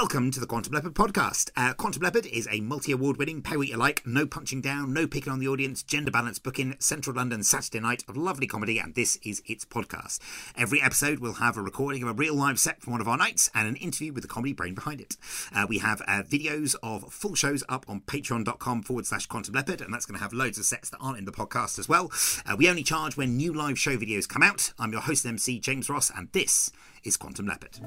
Welcome to the Quantum Leopard podcast. Uh, Quantum Leopard is a multi award winning, pay what you like, no punching down, no picking on the audience, gender balance booking, Central London Saturday night of lovely comedy, and this is its podcast. Every episode will have a recording of a real live set from one of our nights and an interview with the comedy brain behind it. Uh, we have uh, videos of full shows up on patreon.com forward slash quantum leopard, and that's going to have loads of sets that aren't in the podcast as well. Uh, we only charge when new live show videos come out. I'm your host and MC, James Ross, and this is Quantum Leopard.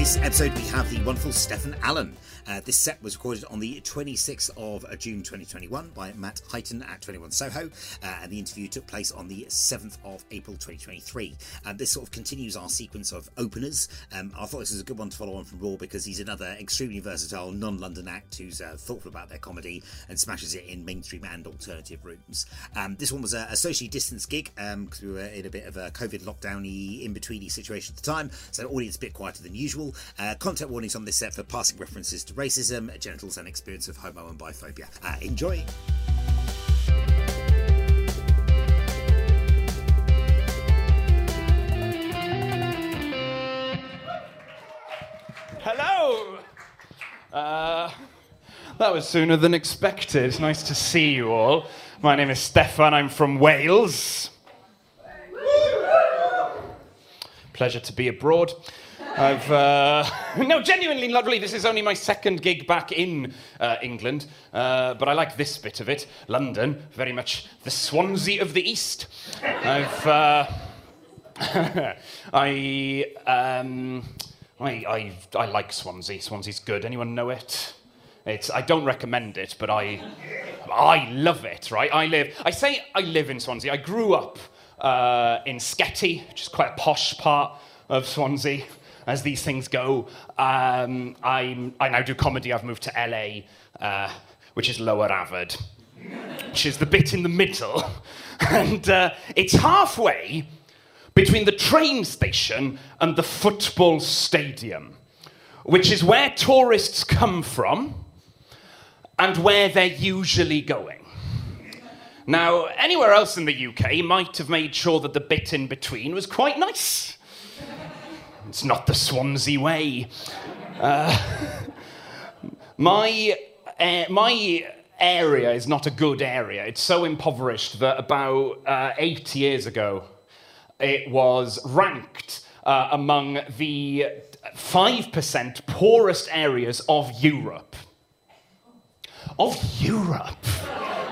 This episode, we have the wonderful Steffan Alun. Uh, this set was recorded on the 26th of uh, June 2021 by Matt Highton at 21 Soho, uh, and the interview took place on the 7th of April 2023. And this sort of continues our sequence of openers. Um, I thought this was a good one to follow on from Raw because he's another extremely versatile non London act who's uh, thoughtful about their comedy and smashes it in mainstream and alternative rooms. Um, this one was a, a socially distanced gig because um, we were in a bit of a COVID lockdown in betweeny situation at the time, so the audience a bit quieter than usual. Uh, content warnings on this set for passing references to racism, genitals, and experience of homo and biphobia. Uh, enjoy. Hello! Uh, that was sooner than expected. Nice to see you all. My name is Steffan, I'm from Wales. Pleasure to be abroad. I've uh, no, genuinely, lovely. This is only my second gig back in uh, England, uh, but I like this bit of it. London, very much the Swansea of the East. I've, uh, I, um, I, I, I like Swansea. Swansea's good. Anyone know it? It's, I don't recommend it, but I, I love it. Right? I live. I say I live in Swansea. I grew up uh, in Sketty, which is quite a posh part of Swansea as these things go. Um, I'm, I now do comedy. I've moved to LA, uh, which is Lower Avard, which is the bit in the middle. and uh, it's halfway between the train station and the football stadium, which is where tourists come from and where they're usually going. Now, anywhere else in the UK might have made sure that the bit in between was quite nice. It's not the Swansea way. Uh, my, uh, my area is not a good area. It's so impoverished that about uh, eight years ago, it was ranked uh, among the 5% poorest areas of Europe. Of Europe.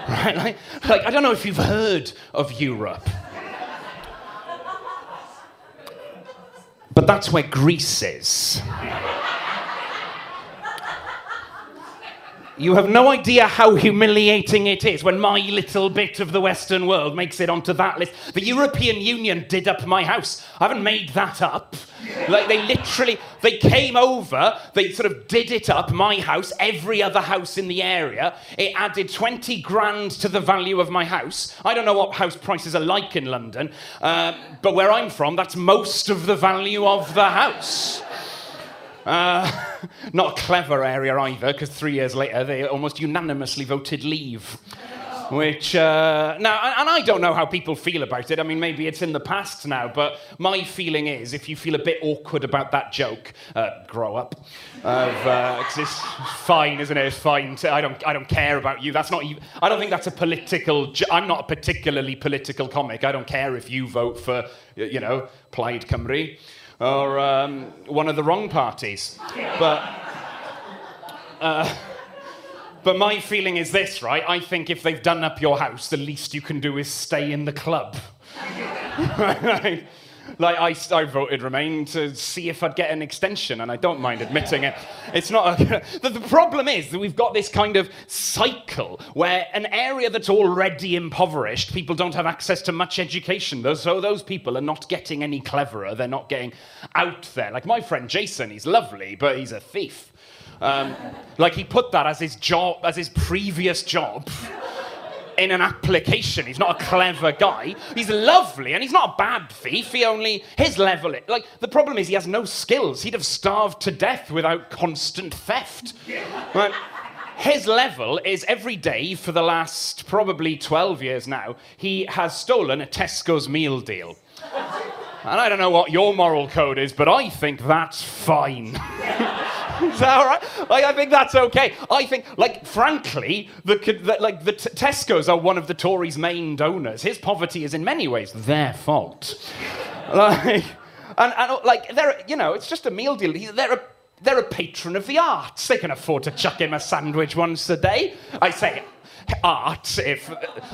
Right? Like, like, I don't know if you've heard of Europe. But that's where Greece is. You have no idea how humiliating it is when my little bit of the Western world makes it onto that list. The European Union did up my house. I haven't made that up. Like they literally, they came over, they sort of did it up, my house, every other house in the area. It added 20 grand to the value of my house. I don't know what house prices are like in London, uh, but where I'm from, that's most of the value of the house. Uh, not a clever area either, because three years later they almost unanimously voted leave. Which, uh, now, and I don't know how people feel about it. I mean, maybe it's in the past now, but my feeling is if you feel a bit awkward about that joke, uh, grow up. Uh, it's fine, isn't it? It's fine. I, don't, I don't care about you. That's not I don't think that's a political, I'm not a particularly political comic. I don't care if you vote for, you know, Plaid Cymru or um, one of the wrong parties. But, uh, but my feeling is this, right? I think if they've done up your house, the least you can do is stay in the club. like I, I voted Remain to see if I'd get an extension, and I don't mind admitting it. It's not. A, the, the problem is that we've got this kind of cycle where an area that's already impoverished, people don't have access to much education. So those people are not getting any cleverer. They're not getting out there. Like my friend Jason, he's lovely, but he's a thief. Um, like he put that as his job, as his previous job in an application. He's not a clever guy. He's lovely, and he's not a bad thief. He only his level. Like the problem is he has no skills. He'd have starved to death without constant theft. Right? his level is every day for the last probably 12 years now, he has stolen a Tesco's meal deal. And I don't know what your moral code is, but I think that's fine. is that all right? Like, I think that's okay. I think, like, frankly, the, the like the t- Tesco's are one of the Tories' main donors. His poverty is in many ways their fault. like, and, and like, they're, you know, it's just a meal deal. They're a they're a patron of the arts. They can afford to chuck him a sandwich once a day. I say art if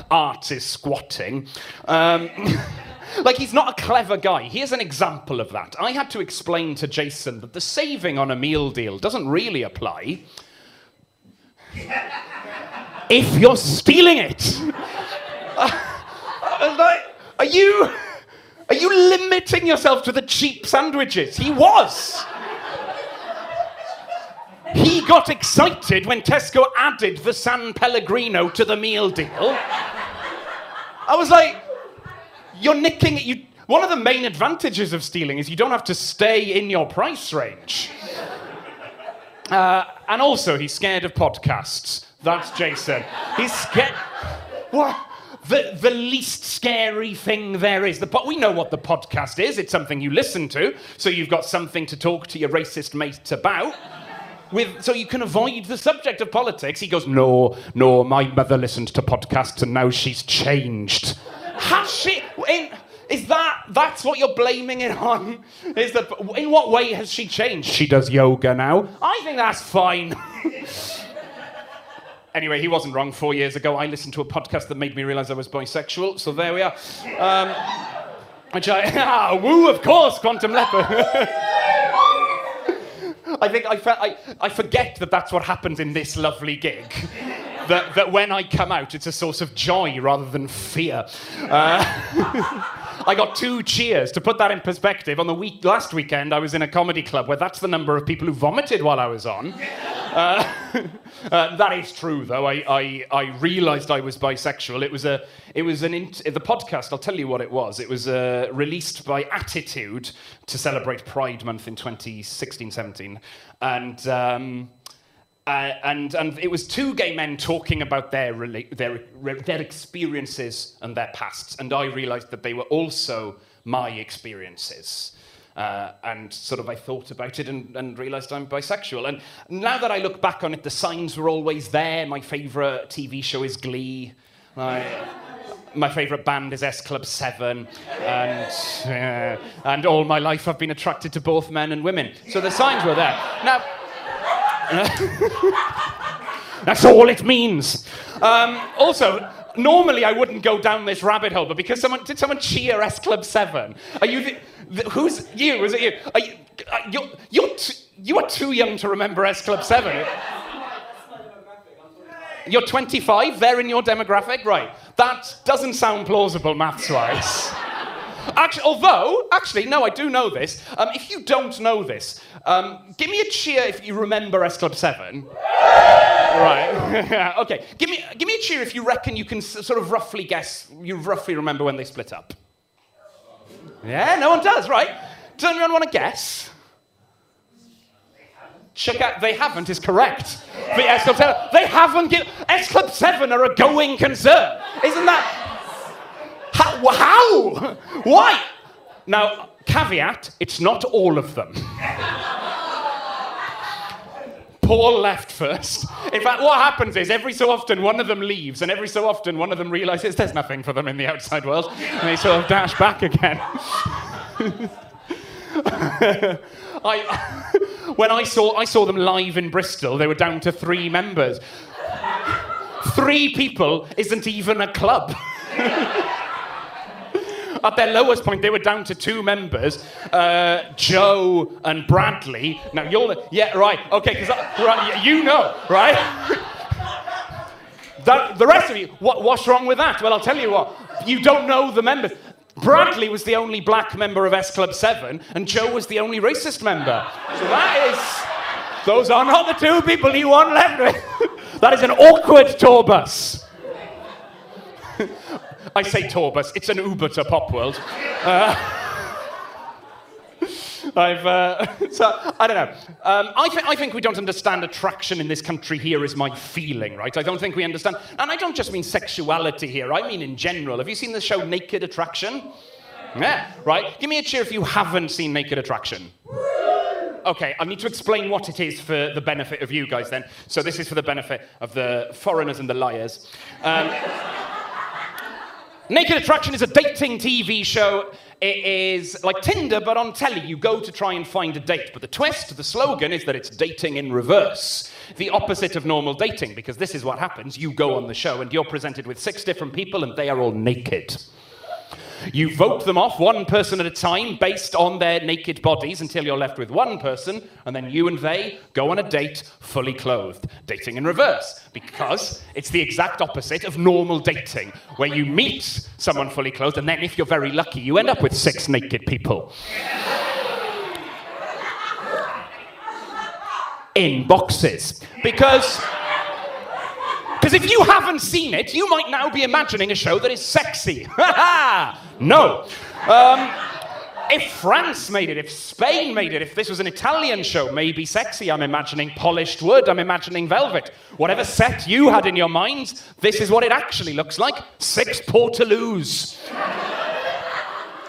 art is squatting. Um, like, he's not a clever guy. Here's an example of that. I had to explain to Jason that the saving on a meal deal doesn't really apply if you're stealing it. Like, are you. Are you limiting yourself to the cheap sandwiches? He was. He got excited when Tesco added the San Pellegrino to the meal deal. I was like, you're nicking it. You, one of the main advantages of stealing is you don't have to stay in your price range. Uh, and also, he's scared of podcasts. That's Jason. He's scared. What? The, the least scary thing there is. The po- we know what the podcast is. It's something you listen to, so you've got something to talk to your racist mates about with so you can avoid the subject of politics. He goes, No, no, my mother listened to podcasts and now she's changed. Has she? In, is that that's what you're blaming it on? Is that in what way has she changed? She does yoga now. I think that's fine. anyway, he wasn't wrong. Four years ago, I listened to a podcast that made me realise I was bisexual. So there we are. Um, which I ah, woo, of course, quantum leopard. I think I, I, I forget that that's what happens in this lovely gig. That, that when I come out, it's a source of joy rather than fear. Uh, I got two cheers. To put that in perspective, on the week last weekend, I was in a comedy club where that's the number of people who vomited while I was on. Uh, uh, that is true, though. I, I, I realised I was bisexual. It was a, it was an the podcast. I'll tell you what it was. It was uh, released by Attitude to celebrate Pride Month in 2016-17, and. Um, uh, and, and it was two gay men talking about their, their, their experiences and their pasts. And I realized that they were also my experiences. Uh, and sort of I thought about it and, and realized I'm bisexual. And now that I look back on it, the signs were always there. My favorite TV show is Glee. My, my favorite band is S Club 7. And, uh, and all my life I've been attracted to both men and women. So the signs were there. Now, That's all it means. Um, also, normally I wouldn't go down this rabbit hole, but because someone did someone cheer S Club Seven? Are you? The, the, who's you? Is it you? Are you? Are uh, you're, you're t- you are too young to remember S Club Seven. You're 25. They're in your demographic, right? That doesn't sound plausible maths-wise. Actually, although, actually, no, I do know this. Um, if you don't know this, um, give me a cheer if you remember S Club 7. right. okay. Give me, give me a cheer if you reckon you can sort of roughly guess, you roughly remember when they split up. Yeah, no one does, right? Does anyone want to guess? Check out, they haven't is correct. The S Club 7, they haven't given, S Club 7 are a going concern. Isn't that, how? how? Why? Now, caveat, it's not all of them. Paul left first. In fact, what happens is every so often one of them leaves, and every so often one of them realizes there's nothing for them in the outside world, and they sort of dash back again. I, when I saw, I saw them live in Bristol, they were down to three members. Three people isn't even a club. At their lowest point, they were down to two members, uh, Jo and Bradley. Now you're, yeah, right, okay, because right, you know, right? That, the rest of you, what, what's wrong with that? Well, I'll tell you what. You don't know the members. Bradley was the only black member of S Club 7, and Jo was the only racist member. So that is. Those are not the two people you want left with. that is an awkward tour bus. I say tour bus, it's an Uber to Pop World. Uh, I've, uh, so, I don't know. Um, I, th- I think we don't understand attraction in this country here, is my feeling, right? I don't think we understand. And I don't just mean sexuality here, I mean in general. Have you seen the show Naked Attraction? Yeah, right? Give me a cheer if you haven't seen Naked Attraction. Okay, I need to explain what it is for the benefit of you guys then. So, this is for the benefit of the foreigners and the liars. Um, Naked Attraction is a dating TV show. It is like Tinder, but on telly. You go to try and find a date. But the twist, the slogan is that it's dating in reverse. The opposite of normal dating, because this is what happens. You go on the show and you're presented with six different people, and they are all naked. You vote them off one person at a time based on their naked bodies until you're left with one person, and then you and they go on a date fully clothed. Dating in reverse, because it's the exact opposite of normal dating, where you meet someone fully clothed, and then if you're very lucky, you end up with six naked people. In boxes. Because. Because if you haven't seen it, you might now be imagining a show that is sexy. no. Um, if France made it, if Spain made it, if this was an Italian show, maybe sexy. I'm imagining polished wood, I'm imagining velvet. Whatever set you had in your mind, this is what it actually looks like six portaloos.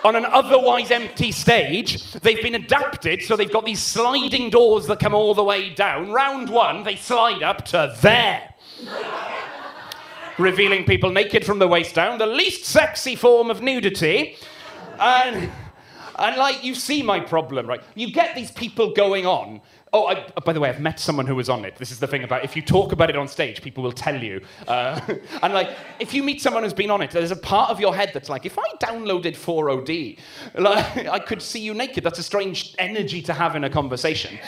On an otherwise empty stage, they've been adapted so they've got these sliding doors that come all the way down. Round one, they slide up to there revealing people naked from the waist down, the least sexy form of nudity. And, and like, you see my problem, right? You get these people going on. Oh, I, by the way, I've met someone who was on it. This is the thing about if you talk about it on stage, people will tell you. Uh, and like, if you meet someone who's been on it, there's a part of your head that's like, if I downloaded 4OD, like, I could see you naked. That's a strange energy to have in a conversation.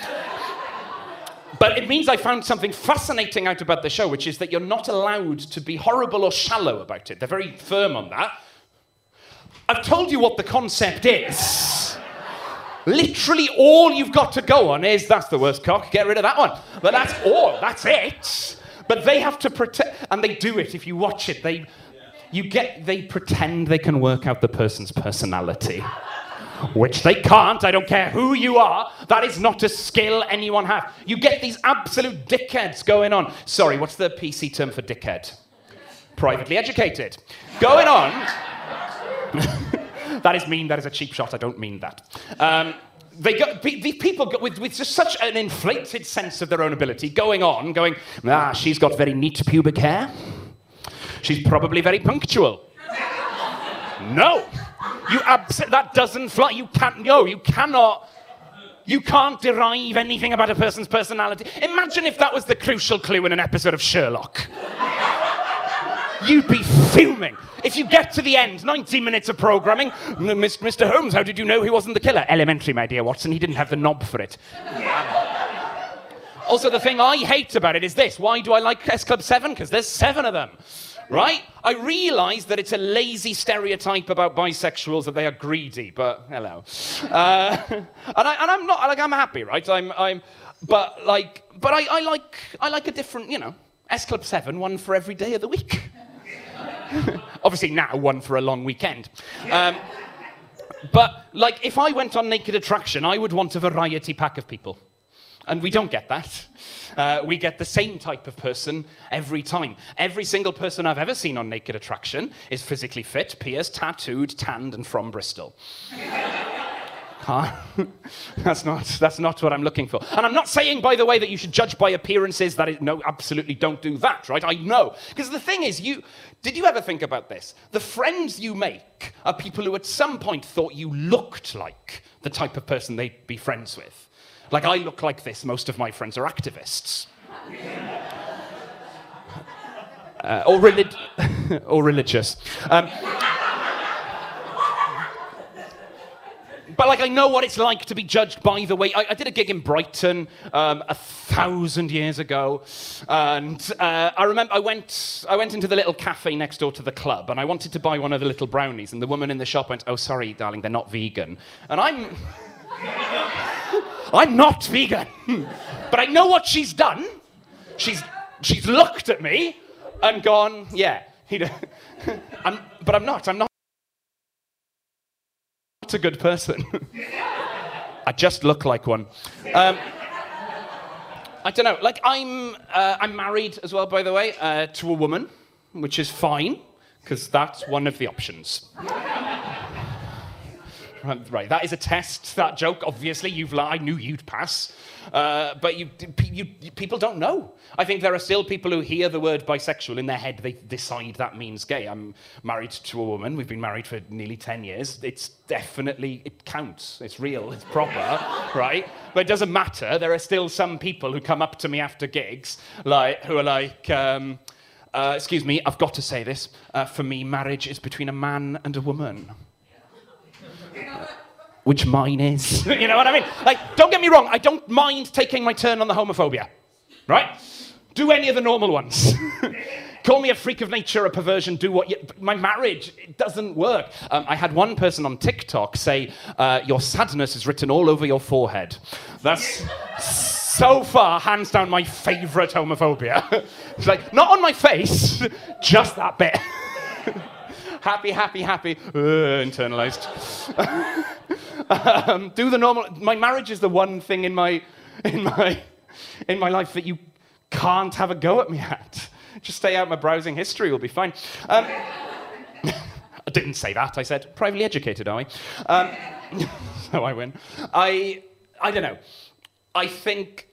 But it means I found something fascinating out about the show, which is that you're not allowed to be horrible or shallow about it. They're very firm on that. I've told you what the concept is. Literally, all you've got to go on is that's the worst cock, get rid of that one. But that's all, that's it. But they have to protect, and they do it if you watch it. They, you get, they pretend they can work out the person's personality which they can't. I don't care who you are. That is not a skill anyone has. You get these absolute dickheads going on. Sorry, what's the PC term for dickhead? Privately educated. Going on. that is mean. That is a cheap shot. I don't mean that. Um, they got, these people got, with, with just such an inflated sense of their own ability going on, going, ah, she's got very neat pubic hair. She's probably very punctual. no. You abs- that doesn't fly. You can't. No, you cannot. You can't derive anything about a person's personality. Imagine if that was the crucial clue in an episode of Sherlock. You'd be fuming. If you get to the end, 90 minutes of programming, Mr. Holmes, how did you know he wasn't the killer? Elementary, my dear Watson, he didn't have the knob for it. also, the thing I hate about it is this why do I like S Club 7? Because there's seven of them right? I realise that it's a lazy stereotype about bisexuals that they are greedy, but hello. Uh, and, I, am not like I'm happy, right? I'm, I'm, but like, but I, I like, I like a different, you know, S Club Seven, one for every day of the week. Obviously now one for a long weekend. Um, but like, if I went on Naked Attraction, I would want a variety pack of people. And we don't get that. Uh, we get the same type of person every time. Every single person I've ever seen on Naked Attraction is physically fit, pierced, tattooed, tanned, and from Bristol. That's, not, that's not what I'm looking for. And I'm not saying, by the way, that you should judge by appearances. That no, absolutely don't do that, right? I know. Because the thing is, you, did you ever think about this? The friends you make are people who at some point thought you looked like the type of person they'd be friends with. Like, I look like this, most of my friends are activists. Uh, or, relig- or religious. Um, but like I know what it's like to be judged by the way. I, I did a gig in Brighton um, a thousand years ago, and uh, I remember I went I went into the little cafe next door to the club, and I wanted to buy one of the little brownies, and the woman in the shop went, "Oh, sorry, darling, they're not vegan," and I'm. I'm not vegan. but I know what she's done. She's, she's looked at me and gone, yeah. I'm, but I'm not. I'm not a good person. I just look like one. Um, I don't know. Like I'm, uh, I'm married as well, by the way, uh, to a woman, which is fine because that's one of the options. right, that is a test. That joke, obviously, you've. I knew you'd pass, uh, but you, you, people don't know. I think there are still people who hear the word bisexual in their head. They decide that means gay. I'm married to a woman. We've been married for nearly ten years. It's definitely it counts. It's real. It's proper, right? But it doesn't matter. There are still some people who come up to me after gigs, like who are like. Um, uh, excuse me, I've got to say this. Uh, for me, marriage is between a man and a woman which mine is. you know what I mean? Like, don't get me wrong, I don't mind taking my turn on the homophobia, right? Do any of the normal ones. Call me a freak of nature, a perversion, do what you. My marriage, it doesn't work. Um, I had one person on TikTok say, uh, Your sadness is written all over your forehead. That's so far, hands down, my favourite homophobia. it's like, not on my face, just that bit. Happy, happy, happy, uh, internalized. um, do the normal. My marriage is the one thing in my, in my, in my life that you can't have a go at me at. Just stay out my browsing history, will be fine. Um, I didn't say that. I said privately educated, are we? Um, so I win. I, I don't know. I think.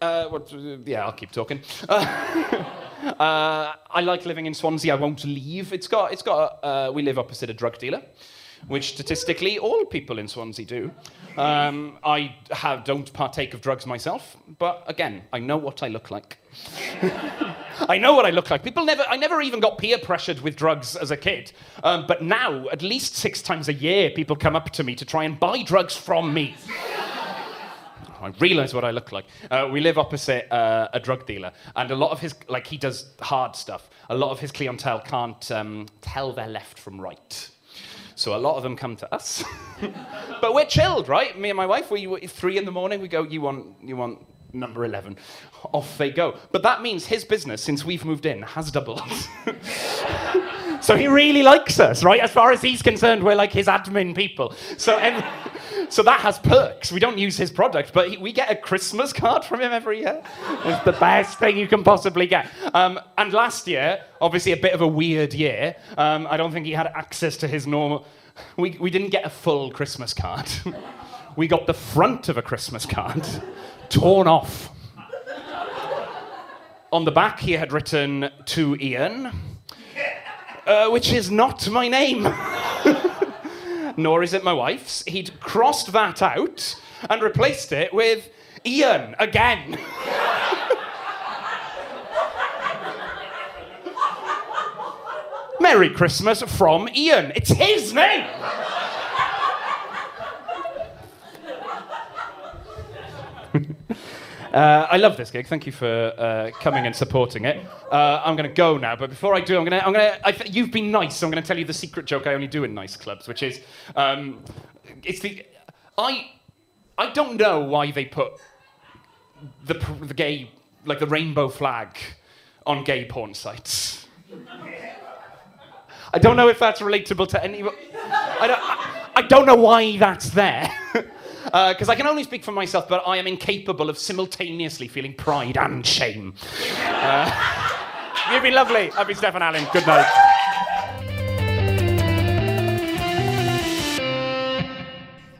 Uh, what, yeah, I'll keep talking. Uh, uh, I like living in Swansea. I won't leave. It's got, it's got. Uh, we live opposite a drug dealer, which statistically all people in Swansea do. Um, I have, don't partake of drugs myself, but again, I know what I look like. I know what I look like. People never, I never even got peer pressured with drugs as a kid. Um, but now, at least six times a year, people come up to me to try and buy drugs from me. I realise what I look like. Uh, we live opposite uh, a drug dealer, and a lot of his, like, he does hard stuff. A lot of his clientele can't um, tell their left from right. So a lot of them come to us. but we're chilled, right? Me and my wife, we three in the morning, we go, you want, you want number 11. Off they go. But that means his business, since we've moved in, has doubled. so he really likes us, right? As far as he's concerned, we're like his admin people. So every, so that has perks. We don't use his product, but he, we get a Christmas card from him every year. It's the best thing you can possibly get. Um, and last year, obviously a bit of a weird year, um, I don't think he had access to his normal. We, we didn't get a full Christmas card. we got the front of a Christmas card torn off. On the back, he had written to Ian, uh, which is not my name nor is it my wife's. He'd crossed that out and replaced it with Ian again. Merry Christmas from Ian. It's his name. Uh, I love this gig. Thank you for uh, coming and supporting it. Uh, I'm going to go now, but before I do, I'm going to. I'm to. You've been nice, so I'm going to tell you the secret joke I only do in nice clubs, which is, um, it's the. I, I don't know why they put the the gay like the rainbow flag on gay porn sites. I don't know if that's relatable to anyone. I don't, I, I don't know why that's there. because uh, I can only speak for myself, but I am incapable of simultaneously feeling pride and shame. Uh, you've been lovely. I've been Steffan Alun. Good night.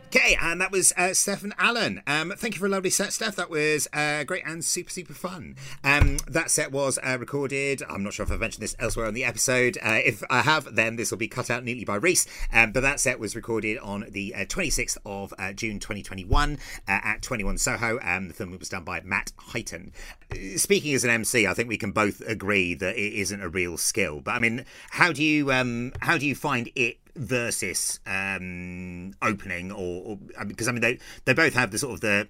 Okay, and that was uh, Steffan Alun. Um, thank you for a lovely set, Steph. That was uh, great and super, super fun. Um, that set was uh, recorded. I'm not sure if I've mentioned this elsewhere on the episode. Uh, if I have, then this will be cut out neatly by Rhys. Um, but that set was recorded on the 26th uh, of uh, June 2021 at 21 Soho. Um, the film was done by Matt Highton. Speaking as an MC, I think we can both agree that it isn't a real skill. But I mean, how do you um, how do you find it versus um, opening, or, because I mean they they both have the sort of the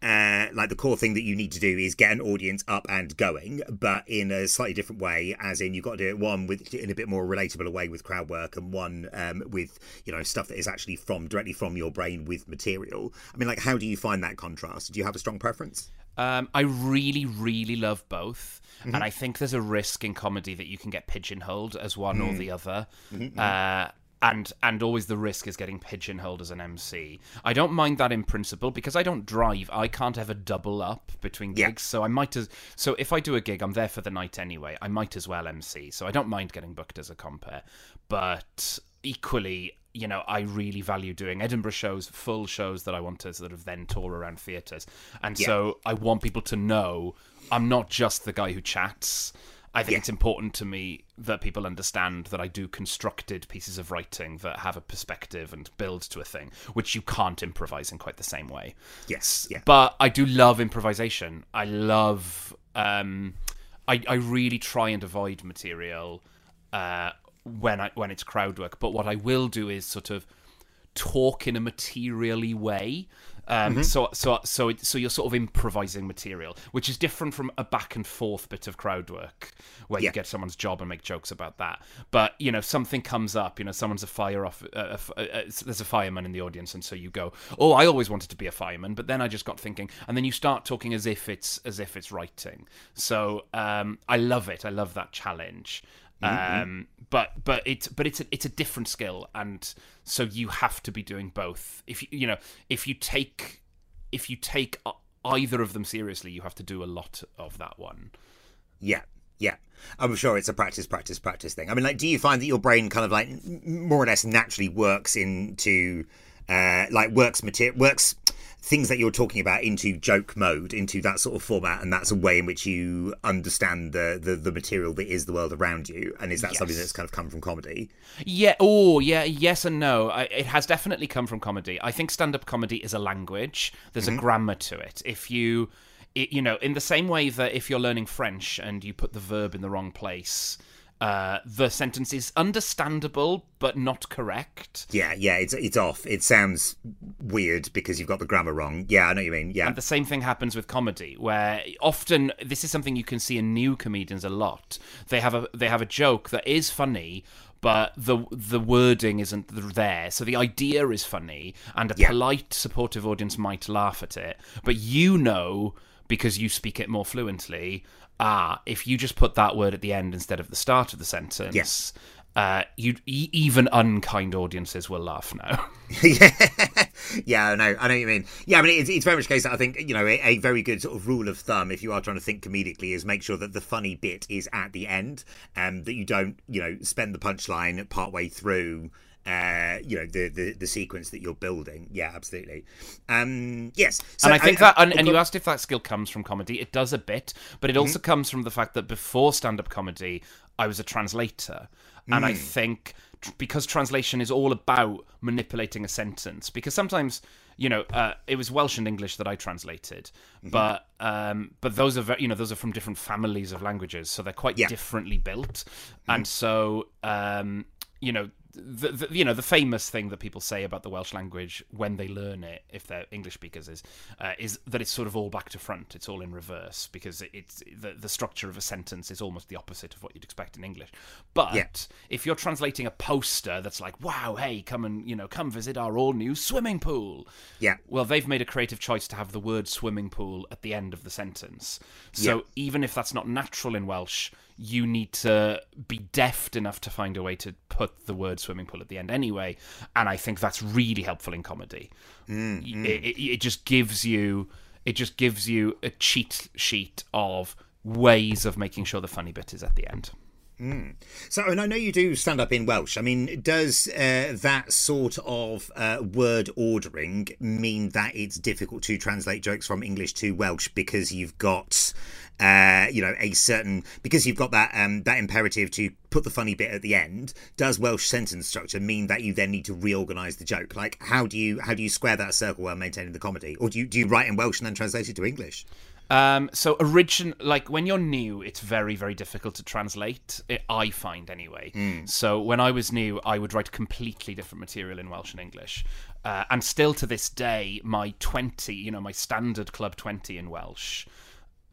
uh, like the core thing that you need to do is get an audience up and going, but in a slightly different way. As in, you've got to do it one with in a bit more relatable way with crowd work, and one um, with you know stuff that is actually from directly from your brain with material. I mean, like, how do you find that contrast? Do you have a strong preference? Um, I really, really love both. Mm-hmm. And I think there's a risk in comedy that you can get pigeonholed as one mm-hmm. or the other. Mm-hmm. Uh, and and always the risk is getting pigeonholed as an MC. I don't mind that in principle because I don't drive. I can't ever double up between Yeah. gigs, so I might as so if I do a gig, I'm there for the night anyway. I might as well MC, so I don't mind getting booked as a compere. But equally, you know, I really value doing Edinburgh shows, full shows that I want to sort of then tour around theatres, and Yeah. so I want people to know I'm not just the guy who chats. I think Yeah. it's important to me that people understand that I do constructed pieces of writing that have a perspective and build to a thing, which you can't improvise in quite the same way. Yes, yeah. But I do love improvisation. I love. Um, I I really try and avoid material uh, when I when it's crowd work. But what I will do is sort of talk in a materially way. Um, Mm-hmm. So so so it, so you're sort of improvising material, which is different from a back and forth bit of crowd work where Yeah. you get someone's job and make jokes about that. But you know, something comes up. You know, someone's a fire off. Uh, uh, f- uh, uh, there's a fireman in the audience, and so you go, "Oh, I always wanted to be a fireman," but then I just got thinking, and then you start talking as if it's as if it's writing. So um, I love it. I love that challenge. Um, but but it's but it's a, it's a different skill, and so you have to be doing both. If you you know if you take if you take either of them seriously, you have to do a lot of that one. Yeah, yeah. I'm sure it's a practice, practice, practice thing. I mean, like, do you find that your brain kind of like more or less naturally works into, uh, like, works material, works things that you're talking about into joke mode, into that sort of format, and that's a way in which you understand the the, the material that is the world around you, and is that something that's kind of come from comedy? Yeah. Oh, yeah. Yes and no. I, it has definitely come from comedy. I think stand-up comedy is a language. There's a grammar to it. If you, it, you know, in the same way that if you're learning French and you put the verb in the wrong place, uh, the sentence is understandable but not correct. Yeah, yeah, it's it's off. It sounds weird because you've got the grammar wrong. Yeah, I know what you mean. Yeah, And the same thing happens with comedy, where often this is something you can see in new comedians a lot. They have a they have a joke that is funny, but the the wording isn't there. So the idea is funny, and a Yeah. polite, supportive audience might laugh at it, but you know because you speak it more fluently. Ah, if you just put that word at the end instead of the start of the sentence. Yes. Uh, you e- even unkind audiences will laugh now. yeah, yeah, I know, I know what you mean. Yeah, I mean, it's, it's very much the case that I think you know a, a very good sort of rule of thumb if you are trying to think comedically is make sure that the funny bit is at the end, and that you don't you know spend the punchline partway through. Uh, you know the, the the sequence that you're building. Yeah, absolutely. Um, yes, so and I think that, and, and oh, you asked if that skill comes from comedy. It does a bit, but it also comes from the fact that before stand-up comedy, I was a translator, and I think because translation is all about manipulating a sentence. Because sometimes, you know, uh, it was Welsh and English that I translated, but um, but those are very, you know those are from different families of languages, so they're quite Yeah. differently built, and so um, you know. The, the, you know the famous thing that people say about the Welsh language when they learn it, if they're English speakers, is uh, is that it's sort of all back to front. It's all in reverse because it, it's the the structure of a sentence is almost the opposite of what you'd expect in English. But Yeah. if you're translating a poster that's like, "Wow, hey, come and you know come visit our all new swimming pool," Yeah. well, they've made a creative choice to have the word swimming pool at the end of the sentence. So Yeah. even if that's not natural in Welsh, you need to be deft enough to find a way to put the word swimming pool at the end anyway. And I think that's really helpful in comedy. Mm, It, it, it just gives you it just gives you a cheat sheet of ways of making sure the funny bit is at the end. So, and I know you do stand up in Welsh. I mean, does uh, that sort of uh, word ordering mean that it's difficult to translate jokes from English to Welsh because you've got, uh, you know, a certain because you've got that um, that imperative to put the funny bit at the end? Does Welsh sentence structure mean that you then need to reorganise the joke? Like, how do you how do you square that circle while maintaining the comedy, or do you do you write in Welsh and then translate it to English? Um, so origin, like when you're new, it's very, very difficult to translate. It, I find anyway. So when I was new, I would write completely different material in Welsh and English, uh, and still to this day, my twenty, you know, my standard club twenty in Welsh,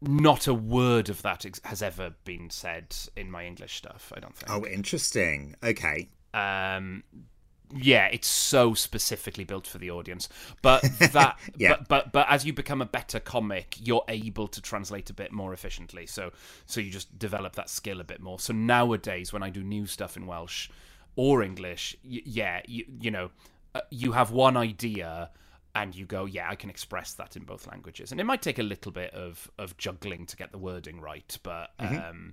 not a word of that ex- has ever been said in my English stuff. I don't think. Oh, interesting. Okay. um yeah it's so specifically built for the audience but that Yeah. but, but but as you become a better comic you're able to translate a bit more efficiently so so you just develop that skill a bit more so nowadays when i do new stuff in welsh or English, y- yeah, you, you know, uh, you have one idea and you go, yeah, I can express that in both languages. And it might take a little bit of, of juggling to get the wording right, but um,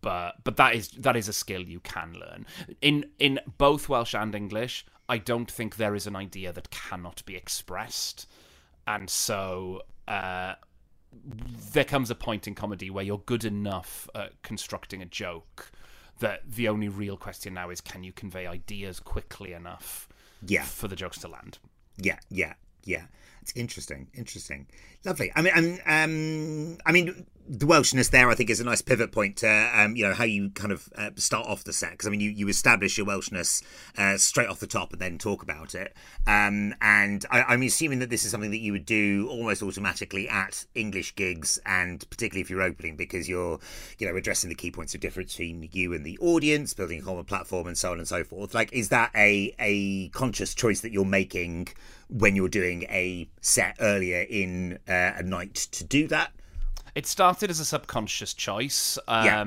but but that is that is a skill you can learn. In in both Welsh and English, I don't think there is an idea that cannot be expressed, and so. Uh, there comes a point in comedy where you're good enough at constructing a joke that the only real question now is can you convey ideas quickly enough Yeah. for the jokes to land Yeah, yeah, yeah. It's interesting, interesting, lovely. I mean, um, um, I mean, the Welshness there, I think, is a nice pivot point to, um, you know, how you kind of uh, start off the set. Because I mean, you, you establish your Welshness uh, straight off the top and then talk about it. Um, and I, I'm assuming that this is something that you would do almost automatically at English gigs, and particularly if you're opening, because you're, you know, addressing the key points of difference between you and the audience, building a common platform, and so on and so forth. Like, is that a a conscious choice that you're making? When you're doing a set earlier in uh, a night to do that. it started as a subconscious choice um Yeah.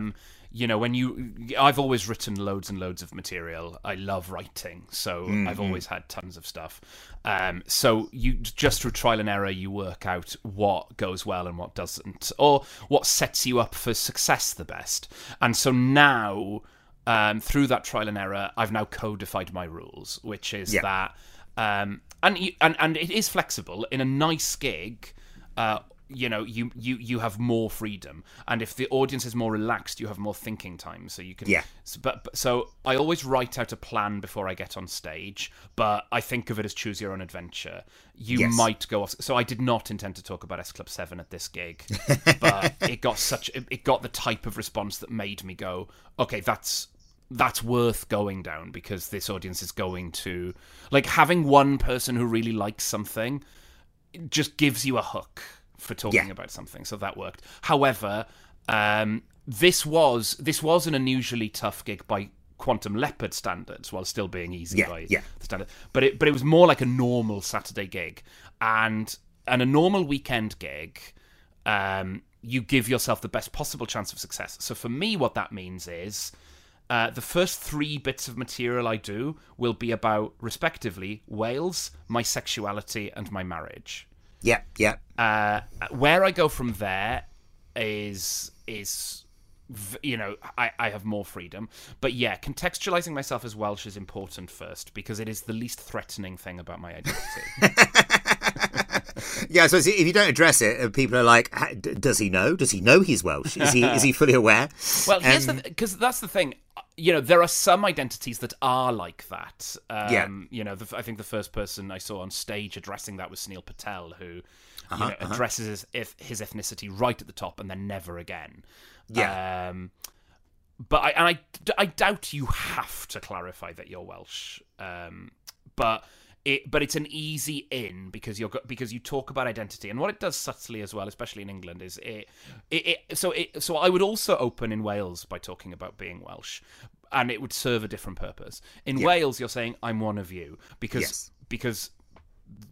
you know when you i've always written loads and loads of material i love writing so i've always had tons of stuff um so you just through trial and error you work out what goes well and what doesn't or what sets you up for success the best and so now um, through that trial and error, I've now codified my rules, which is Yeah. that, um, and, you, and and it is flexible in a nice gig. Uh, you know, you, you you have more freedom, and if the audience is more relaxed, you have more thinking time, so you can. Yeah. s- But, but so I always write out a plan before I get on stage, but I think of it as choose your own adventure. You Yes. might go off. So I did not intend to talk about S Club Seven at this gig, but it got such it, it got the type of response that made me go, okay, that's that's worth going down because this audience is going to like having one person who really likes something it just gives you a hook for talking Yeah. about something. So that worked. However um this was this was an unusually tough gig by quantum leopard standards while still being easy Yeah, by yeah. the standard. But it but it was more like a normal saturday gig. And and a normal weekend gig um you give yourself the best possible chance of success. So for me what that means is uh, the first three bits of material I do will be about, respectively, Wales, my sexuality, and my marriage. Yeah, yeah, Uh, where I go from there is is you know I, I have more freedom, but yeah, contextualizing myself as Welsh is important first because it is the least threatening thing about my identity. yeah. So if you don't address it, uh, people are like, "Ha- "Does he know? Does he know he's Welsh? Is he is he fully aware?" Well, here's Um, because that's the thing. You know, there are some identities that are like that. Um, Yeah. You know, the, I think the first person I saw on stage addressing that was Sunil Patel, who Uh-huh, you know, addresses his, if, his ethnicity right at the top and then never again. Yeah. Um, but I and I, I doubt you have to clarify that you're Welsh. Um, but it but it's an easy in because you're because you talk about identity and what it does subtly as well, especially in England, is it it, it so it so I would also open in Wales by talking about being Welsh. And it would serve a different purpose. In Wales, you're saying I'm one of you because Yes. because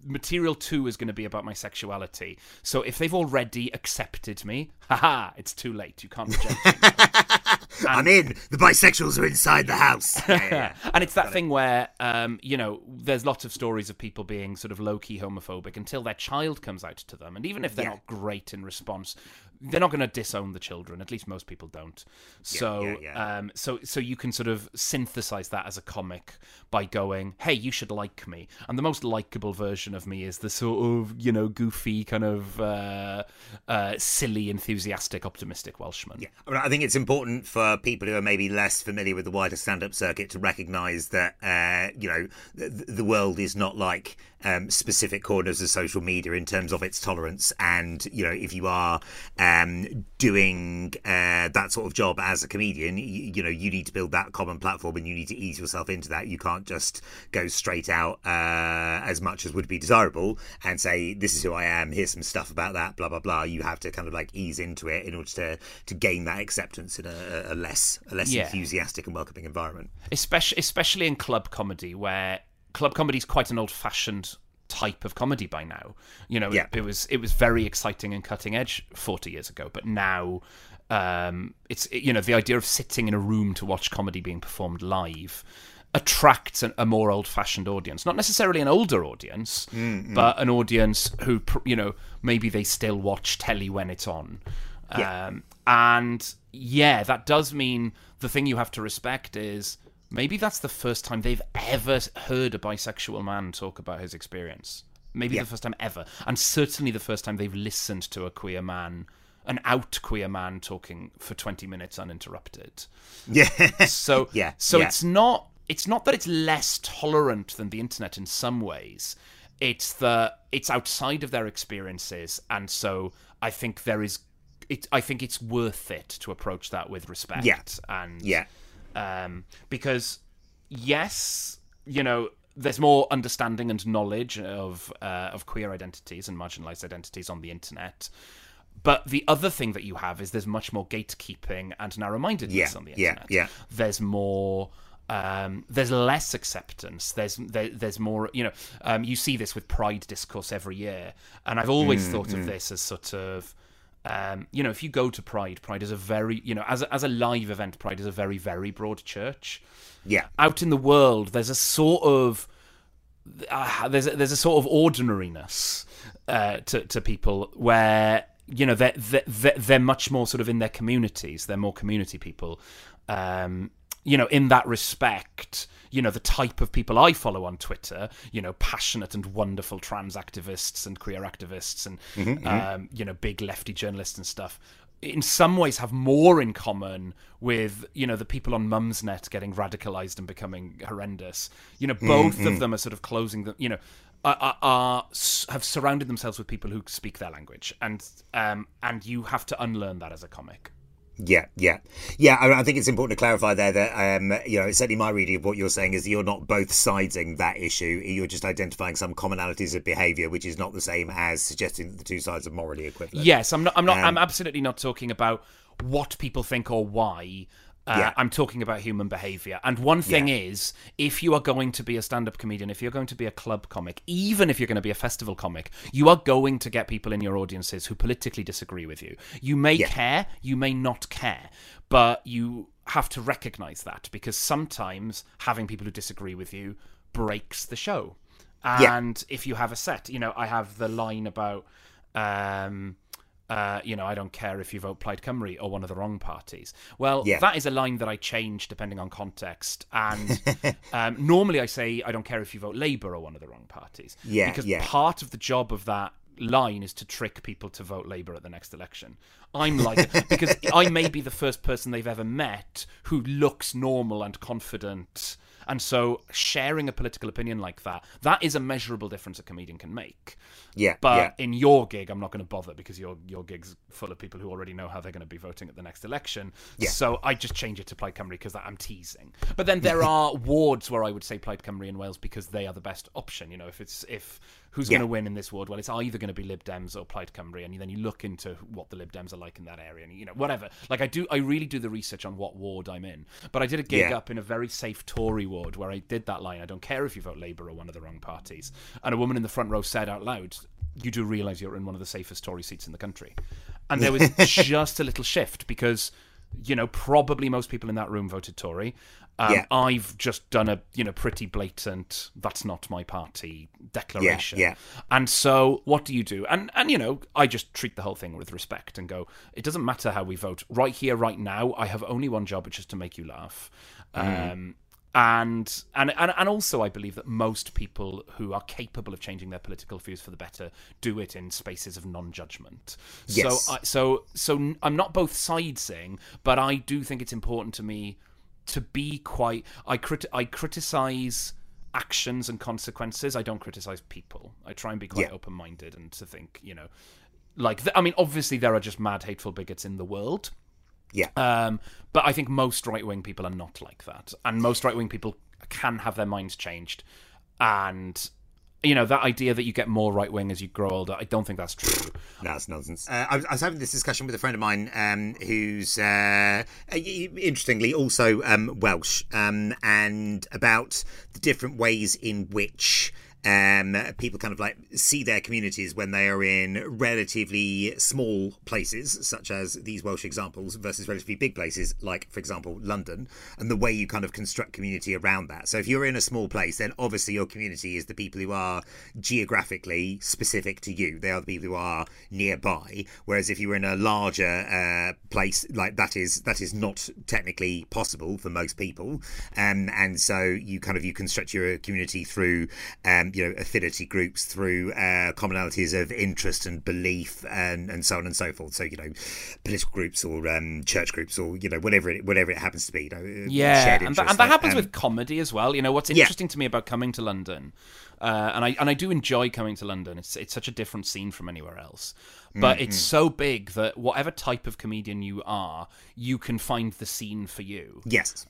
material two is going to be about my sexuality. So if they've already accepted me, haha, it's too late. You can't reject me. I'm in. The bisexuals are inside the house. Yeah, yeah, yeah. and it's that thing where, um, you know, there's lots of stories of people being sort of low key homophobic until their child comes out to them. And even if they're Yeah. not great in response, they're not going to disown the children. At least most people don't. So, yeah, yeah. Um, so, so you can sort of synthesize that as a comic by going, "Hey, you should like me." And the most likable version of me is the sort of, you know, goofy kind of uh, uh, silly, enthusiastic, optimistic Welshman. Yeah. I, mean, I think it's important for people who are maybe less familiar with the wider stand-up circuit to recognise that uh, you know the, the world is not like um, specific corners of social media in terms of its tolerance, and you know if you are um, doing uh, that sort of job as a comedian, you, you know you need to build that common platform and you need to ease yourself into that. You can't just go straight out uh, as much as would be desirable and say this is who I am. Here's some stuff about that. Blah blah blah. You have to kind of like ease into it in order to to gain that acceptance in a, a less a less Yeah. enthusiastic and welcoming environment. especially especially in club comedy where club comedy is quite an old fashioned type of comedy by now you know Yeah. it, it was it was very exciting and cutting edge 40 years ago but now um it's you know the idea of sitting in a room to watch comedy being performed live attracts an, a more old-fashioned audience, not necessarily an older audience, Mm, but an audience who you know maybe they still watch telly when it's on. Yeah. Um, and yeah, that does mean the thing you have to respect is maybe that's the first time they've ever heard a bisexual man talk about his experience. Maybe Yeah. the first time ever, and certainly the first time they've listened to a queer man, an out queer man talking for twenty minutes uninterrupted. Yeah. So Yeah, so yeah. it's not it's not that it's less tolerant than the internet in some ways. It's that it's outside of their experiences, and so I think there is. It, I think it's worth it to approach that with respect. Yeah. and yeah. um, because yes, you know, there's more understanding and knowledge of uh, of queer identities and marginalized identities on the internet. But the other thing that you have is there's much more gatekeeping and narrow-mindedness Yeah, on the internet. yeah. There's more. Um, there's less acceptance. There's there, there's more. You know, um, you see this with Pride discourse every year, and I've always thought of this as sort of um, you know, if you go to Pride, Pride is a very, you know, as a, as a live event, Pride is a very, very broad church. Yeah. Out in the world, there's a sort of uh, there's a, there's a sort of ordinariness uh, to to people where you know they're, they're they're much more sort of in their communities. They're more community people. Um, you know, in that respect, you know, the type of people I follow on Twitter, you know, passionate and wonderful trans activists and queer activists and, um, you know, big lefty journalists and stuff, in some ways have more in common with, you know, the people on Mumsnet getting radicalized and becoming horrendous. You know, both of them are sort of closing the, you know, are, are have surrounded themselves with people who speak their language, and um, and you have to unlearn that as a comic. Yeah, yeah, yeah. I, I think it's important to clarify there that um, you know, it's certainly my reading of what you're saying is that you're not both siding that issue. You're just identifying some commonalities of behaviour, which is not the same as suggesting that the two sides are morally equivalent. Yes, I'm not. I'm not. Um, I'm absolutely not talking about what people think or why. Uh, Yeah. I'm talking about human behavior. And one thing Yeah. is, if you are going to be a stand-up comedian, if you're going to be a club comic, even if you're going to be a festival comic, you are going to get people in your audiences who politically disagree with you. You may Yeah. care, you may not care, but you have to recognize that because sometimes having people who disagree with you breaks the show. And if you have a set, you know, I have the line about um uh, you know, I don't care if you vote Plaid Cymru or one of the wrong parties. Well, Yeah. that is a line that I change depending on context. And um, normally I say, I don't care if you vote Labour or one of the wrong parties. Yeah, Because yeah. part of the job of that line is to trick people to vote Labour at the next election. I'm like, because I may be the first person they've ever met who looks normal and confident. And so sharing a political opinion like that, that is a measurable difference a comedian can make. yeah, But yeah. in your gig, I'm not going to bother because your your gig's full of people who already know how they're going to be voting at the next election. Yeah. So I just change it to Plaid Cymru because I'm teasing. But then there are wards where I would say Plaid Cymru in Wales because they are the best option. You know, if it's if who's Yeah. going to win in this ward, well, it's either going to be Lib Dems or Plaid Cymru, and then you look into what the Lib Dems are like in that area, and you know whatever. Like I do, I really do the research on what ward I'm in. But I did a gig Yeah. up in a very safe Tory ward where I did that line. I don't care if you vote Labour or one of the wrong parties. And a woman in the front row said out loud, "You do realise you're in one of the safest Tory seats in the country." And there was just a little shift because, you know, probably most people in that room voted Tory. Um, Yeah. I've just done a you know pretty blatant "that's not my party" declaration. yeah. yeah. And so, what do you do? And and you know, I just treat the whole thing with respect and go. It doesn't matter how we vote. Right here, right now, I have only one job, which is to make you laugh. Mm. Um, and, and and and also, I believe that most people who are capable of changing their political views for the better do it in spaces of non-judgment. Yes. So, I, so so I'm not both sidesing, but I do think it's important to me to be quite. I crit I criticize actions and consequences. I don't criticize people. I try and be quite Yeah. open-minded and to think, you know, like th- I mean, obviously there are just mad, hateful bigots in the world. Yeah. Um, but I think most right wing people are not like that, and most right wing people can have their minds changed, and you know that idea that you get more right wing as you grow older. I don't think that's true. That's nonsense. Uh, I, was, I was having this discussion with a friend of mine um, who's, uh, uh, interestingly, also um, Welsh, um, and about the different ways in which um, people kind of like see their communities when they are in relatively small places, such as these Welsh examples, versus relatively big places, like, for example, London, and the way you kind of construct community around that. So if you're in a small place, then obviously your community is the people who are geographically specific to you. They are the people who are nearby. Whereas if you were in a larger uh, place, like that is that is not technically possible for most people, um, and so you kind of you construct your community through um, you know affinity groups, through uh, commonalities of interest and belief, and and so on and so forth. So you know political groups or um, church groups or you know whatever it, whatever it happens to be. You know, yeah, and, that, and that happens um, with comedy as well. You know what's interesting yeah. to me about coming to London. Uh, and I and I do enjoy coming to London. It's it's such a different scene from anywhere else, but mm-hmm. it's so big that whatever type of comedian you are, you can find the scene for you. Yes.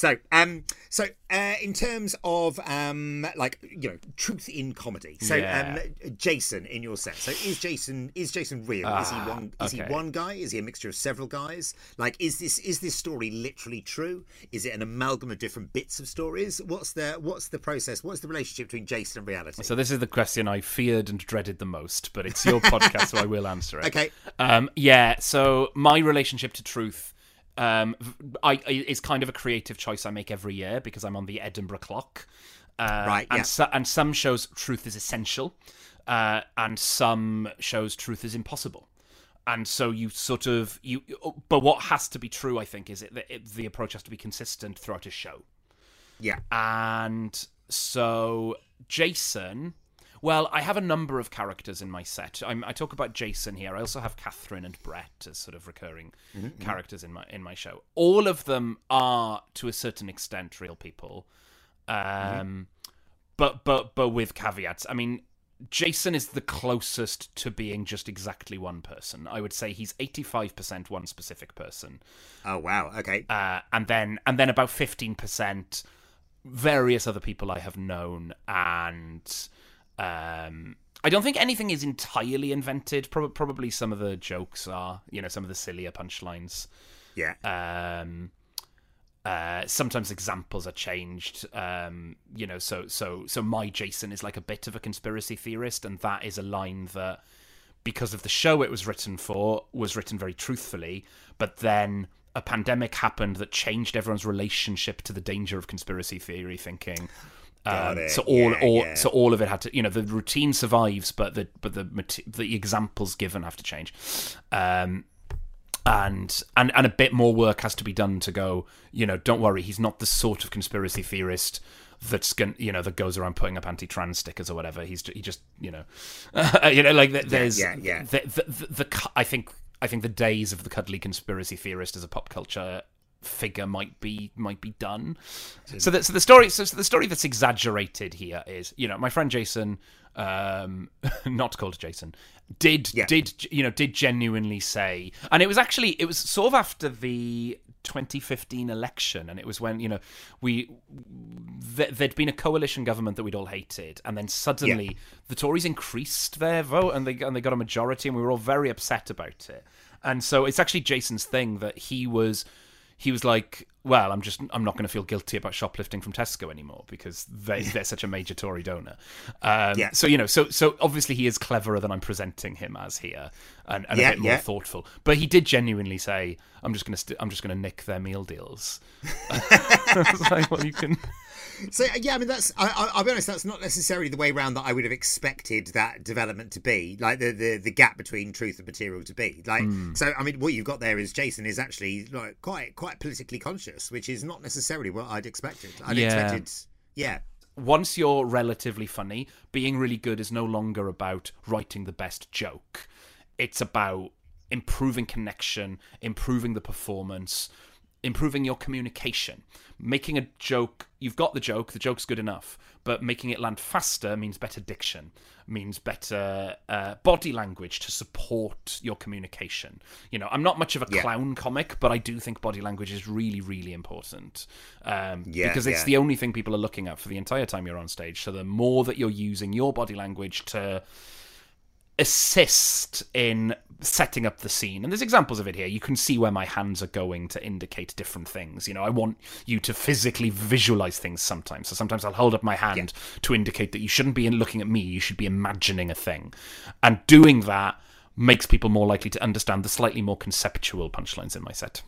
So, um, so uh, in terms of um, like you know, truth in comedy. So, yeah. um, Jason in your sense, So, is Jason is Jason real? Uh, is he ah, one? Is okay. he one guy? Is he a mixture of several guys? Like, is this is this story literally true? Is it an amalgam of different bits of stories? What's the what's the process? What's the relationship between Jason and reality? So, this is the question I feared and dreaded the most, but it's your podcast, so I will answer it. Okay. Um, yeah. So, my relationship to truth um, I, it's kind of a creative choice I make every year because I'm on the Edinburgh clock. Uh, right. And, so, and some shows truth is essential, uh, and some shows truth is impossible. And so you sort of you, but what has to be true, I think, is it, it the approach has to be consistent throughout a show. Yeah. And so Jason well, I have a number of characters in my set. I'm, i talk about Jason here. I also have Catherine and Brett as sort of recurring mm-hmm, mm-hmm. characters in my in my show. All of them are, to a certain extent, real people, um, mm-hmm. but but but with caveats. I mean, Jason is the closest to being just exactly one person. I would say he's eighty five percent one specific person. Oh wow! Okay. Uh, and then and then about fifteen percent various other people I have known and um, I don't think anything is entirely invented. Pro- probably some of the jokes are, you know, some of the sillier punchlines. Yeah. Um, uh, sometimes examples are changed. Um, you know, so so so my Jason is like a bit of a conspiracy theorist, and that is a line that, because of the show it was written for, was written very truthfully. But then a pandemic happened that changed everyone's relationship to the danger of conspiracy theory thinking. Um, so all, yeah, all yeah. so all of it had to, you know, the routine survives, but the but the the examples given have to change, um, and and and a bit more work has to be done to go. You know, don't worry, he's not the sort of conspiracy theorist that's going you know that goes around putting up anti-trans stickers or whatever. He's he just you know, you know, like there's yeah, yeah, the, the, the, the I think I think the days of the cuddly conspiracy theorist as a pop culture figure might be might be done. So the, so the story so, so the story that's exaggerated here is you know my friend Jason, um, not called Jason, did yeah. did you know did genuinely say, and it was actually it was sort of after the 2015 election, and it was when you know we th- there'd been a coalition government that we'd all hated, and then suddenly yeah. the Tories increased their vote and they and they got a majority, and we were all very upset about it. And so it's actually Jason's thing that he was he was like, "Well, I'm just I'm not going to feel guilty about shoplifting from Tesco anymore because they they're such a major Tory donor." Um, yeah. So you know, so so obviously he is cleverer than I'm presenting him as here, and, and yeah, a bit more yeah. thoughtful. But he did genuinely say, "I'm just going to st- I'm just going to nick their meal deals." I was like, "Well, you can." So yeah, I mean that's I, will be honest, that's not necessarily the way around that I would have expected that development to be, like the the, the gap between truth and material to be. Like mm. so, I mean, what you've got there is Jason is actually like quite quite politically conscious, which is not necessarily what I'd expected. I'd yeah. expected, yeah. Once you're relatively funny, being really good is no longer about writing the best joke. It's about improving connection, improving the performance, improving your communication. Making a joke, you've got the joke, the joke's good enough, but making it land faster means better diction, means better uh, body language to support your communication. You know, I'm not much of a yeah. clown comic, but I do think body language is really, really important um, yeah, because it's yeah. the only thing people are looking at for the entire time you're on stage. So the more that you're using your body language to assist in setting up the scene. And there's examples of it here. You can see where my hands are going to indicate different things. You know, I want you to physically visualize things sometimes. So sometimes I'll hold up my hand to indicate that you shouldn't be looking at me, you should be imagining a thing. And doing that makes people more likely to understand the slightly more conceptual punchlines in my set.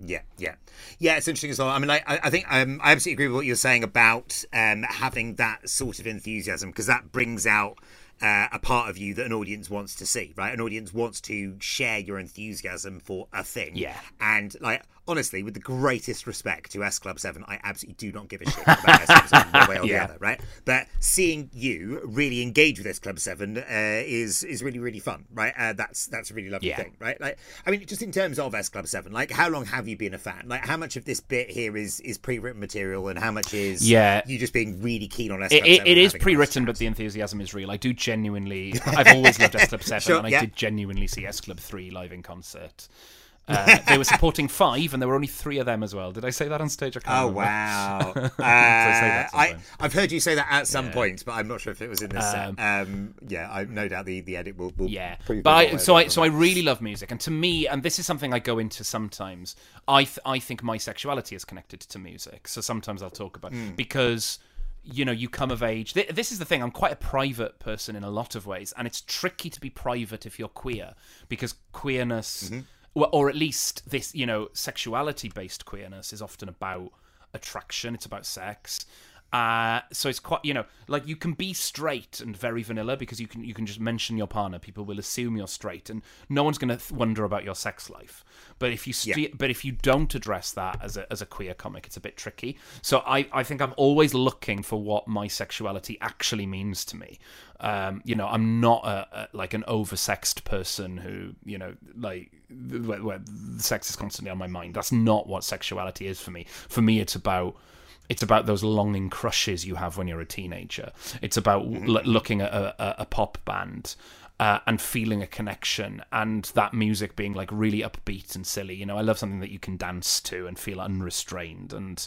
Yeah, yeah, yeah. It's interesting as well. I mean, I, I think um, I absolutely agree with what you're saying about um, having that sort of enthusiasm because that brings out uh, a part of you that an audience wants to see, right? An audience wants to share your enthusiasm for a thing. Yeah. And like honestly, with the greatest respect to S Club Seven, I absolutely do not give a shit about S Club Seven one way or Yeah. the other, right? But seeing you really engage with S Club Seven uh, is is really really fun, right? Uh, that's that's a really lovely Yeah. thing, right? Like, I mean, just in terms of S Club Seven, like, how long have you been a fan? Like, how much of this bit here is is pre-written material, and how much is Yeah. you just being really keen on S Club 7 it is nice pre-written, but the enthusiasm is real. I do genuinely. I've always loved S Club Seven, Sure, and I yeah. did genuinely see S Club Three live in concert. Uh, they were supporting five, and there were only three of them as well. Did I say that on stage? I can't Oh remember. wow! Uh, I. I've heard you say that at some point, but I'm not sure if it was in this Um, set. Um, yeah, I no doubt the, the edit will, will Yeah, but I, so I so I really love music, and to me, and this is something I go into sometimes. I th- I think my sexuality is connected to music, so sometimes I'll talk about Hmm. because you know you come of age. Th- this is the thing. I'm quite a private person in a lot of ways, and it's tricky to be private if you're queer because queerness, Mm-hmm. Or at least this you know sexuality based queerness is often about attraction. It's about sex. Uh, so it's quite you know like you can be straight and very vanilla because you can you can just mention your partner. People will assume you're straight and no one's going to th- wonder about your sex life. But if you st- but if you don't address that as a as a queer comic it's a bit tricky. So I I think I'm always looking for what my sexuality actually means to me. Um, you know I'm not a, a like an oversexed person who you know like where, where sex is constantly on my mind. That's not what sexuality is for me. For me it's about it's about those longing crushes you have when you're a teenager. It's about l- looking at a, a, pop band uh, and feeling a connection, and that music being like really upbeat and silly. You know, I love something that you can dance to and feel unrestrained. And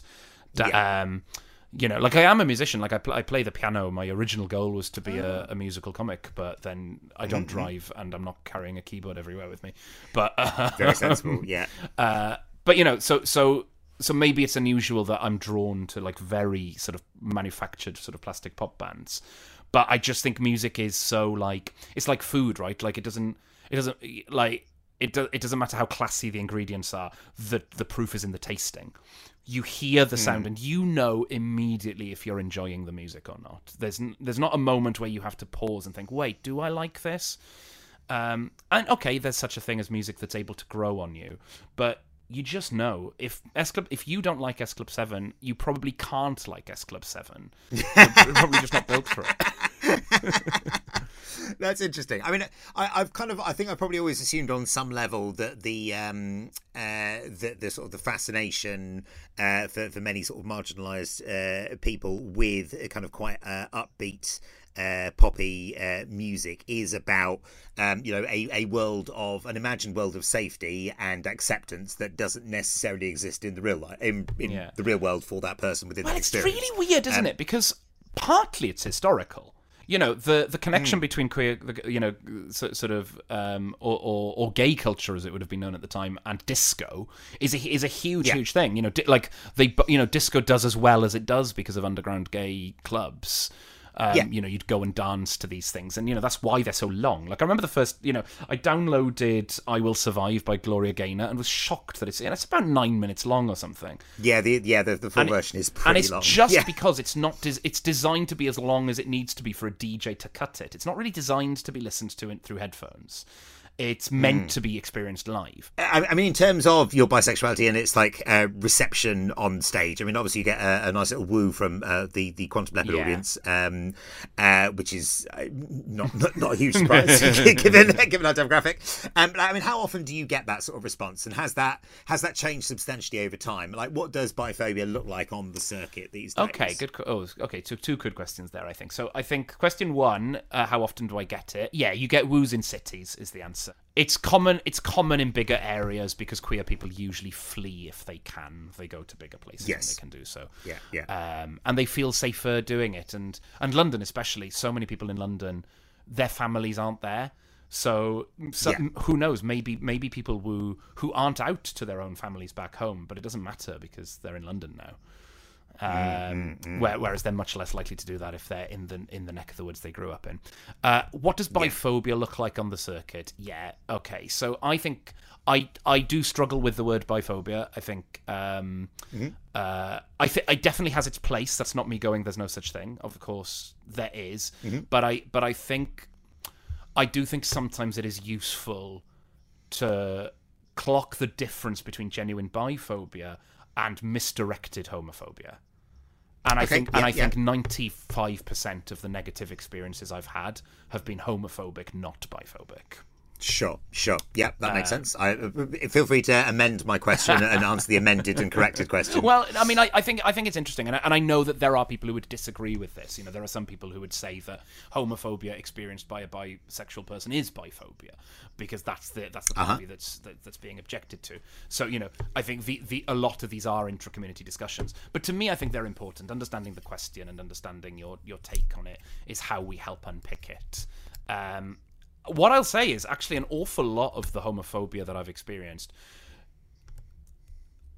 da- um, you know, like I am a musician. Like I, pl- I play the piano. My original goal was to be a, a musical comic, but then I don't drive and I'm not carrying a keyboard everywhere with me. But uh, very sensible. Yeah, uh, but you know, so so so maybe it's unusual that I'm drawn to like very sort of manufactured sort of plastic pop bands. But I just think music is so like it's like food, right? Like it doesn't it doesn't like it do, it doesn't matter how classy the ingredients are. The the proof is in the tasting. You hear the sound and you know immediately if you're enjoying the music or not. There's n- there's not a moment where you have to pause and think, "Wait, do I like this?" Um, and okay, there's such a thing as music that's able to grow on you, but you just know if S Club, if you don't like S Club Seven, you probably can't like S Club Seven. You're probably just not built for it. that's interesting. I mean, I, I've kind of, I think I probably always assumed on some level that the um, uh, the, the sort of the fascination uh, for for many sort of marginalised uh, people with a kind of quite uh, upbeat. Uh, poppy uh, music is about um, you know a, a world of an imagined world of safety and acceptance that doesn't necessarily exist in the real life in, in Yeah. the real world for that person within Well, that it's experience. really weird, isn't it? Because partly it's historical. You know, the the connection between queer, you know, sort of, um, or, or or gay culture, as it would have been known at the time, and disco is a, is a huge, Yeah. huge thing. You know, di- like they, you know, disco does as well as it does because of underground gay clubs. Um, Yeah. You know, you'd go and dance to these things, and you know that's why they're so long. Like I remember the first, you know, I downloaded "I Will Survive" by Gloria Gaynor and was shocked that it's and it's about nine minutes long or something Yeah, the yeah the, the full And version is pretty long. and it's long. just yeah. because it's not des- it's designed to be as long as it needs to be for a DJ to cut it. It's not really designed to be listened to in, through headphones. It's meant Hmm. to be experienced live. I, I mean, in terms of your bisexuality and its like uh, reception on stage, I mean, obviously you get a, a nice little woo from uh, the the Quantum Leopard Yeah. audience, um, uh, which is uh, not, not not a huge surprise given given our demographic. Um, but, I mean, how often do you get that sort of response, and has that has that changed substantially over time? Like, what does biphobia look like on the circuit these days? Okay, good. Oh, okay. So two good questions there, I think. So I think question one: uh, How often do I get it? Yeah, you get woos in cities is the answer. It's common. It's common in bigger areas because queer people usually flee if they can. They go to bigger places Yes. and they can do so. Yeah, yeah. um, and they feel safer doing it. And and London especially, so many people in London their families aren't there. So, so Yeah. who knows? Maybe maybe people who who aren't out to their own families back home, but it doesn't matter because they're in London now. Um, where, whereas they're much less likely to do that if they're in the in the neck of the woods they grew up in. Uh, what does biphobia look like on the circuit? Yeah, okay. So I think I I do struggle with the word biphobia. I think um, uh, I think it definitely has its place. That's not me going. There's no such thing. Of course there is. but I but I think I do think sometimes it is useful to clock the difference between genuine biphobia and misdirected homophobia. And I Okay, think and I yeah. think ninety five percent of the negative experiences I've had have been homophobic, not biphobic. Sure, sure. Yeah, that Uh, makes sense. I, uh, feel free to amend my question and answer the amended and corrected question. Well, I mean, I, I think I think it's interesting, and I, and I know that there are people who would disagree with this. You know, there are some people who would say that homophobia experienced by a bisexual person is biphobia because that's the that's the party that's that, that's being objected to. So you know, I think the, the a lot of these are intra-community discussions, but to me, I think they're important. Understanding the question and understanding your your take on it is how we help unpick it. Um, what I'll say is actually an awful lot of the homophobia that I've experienced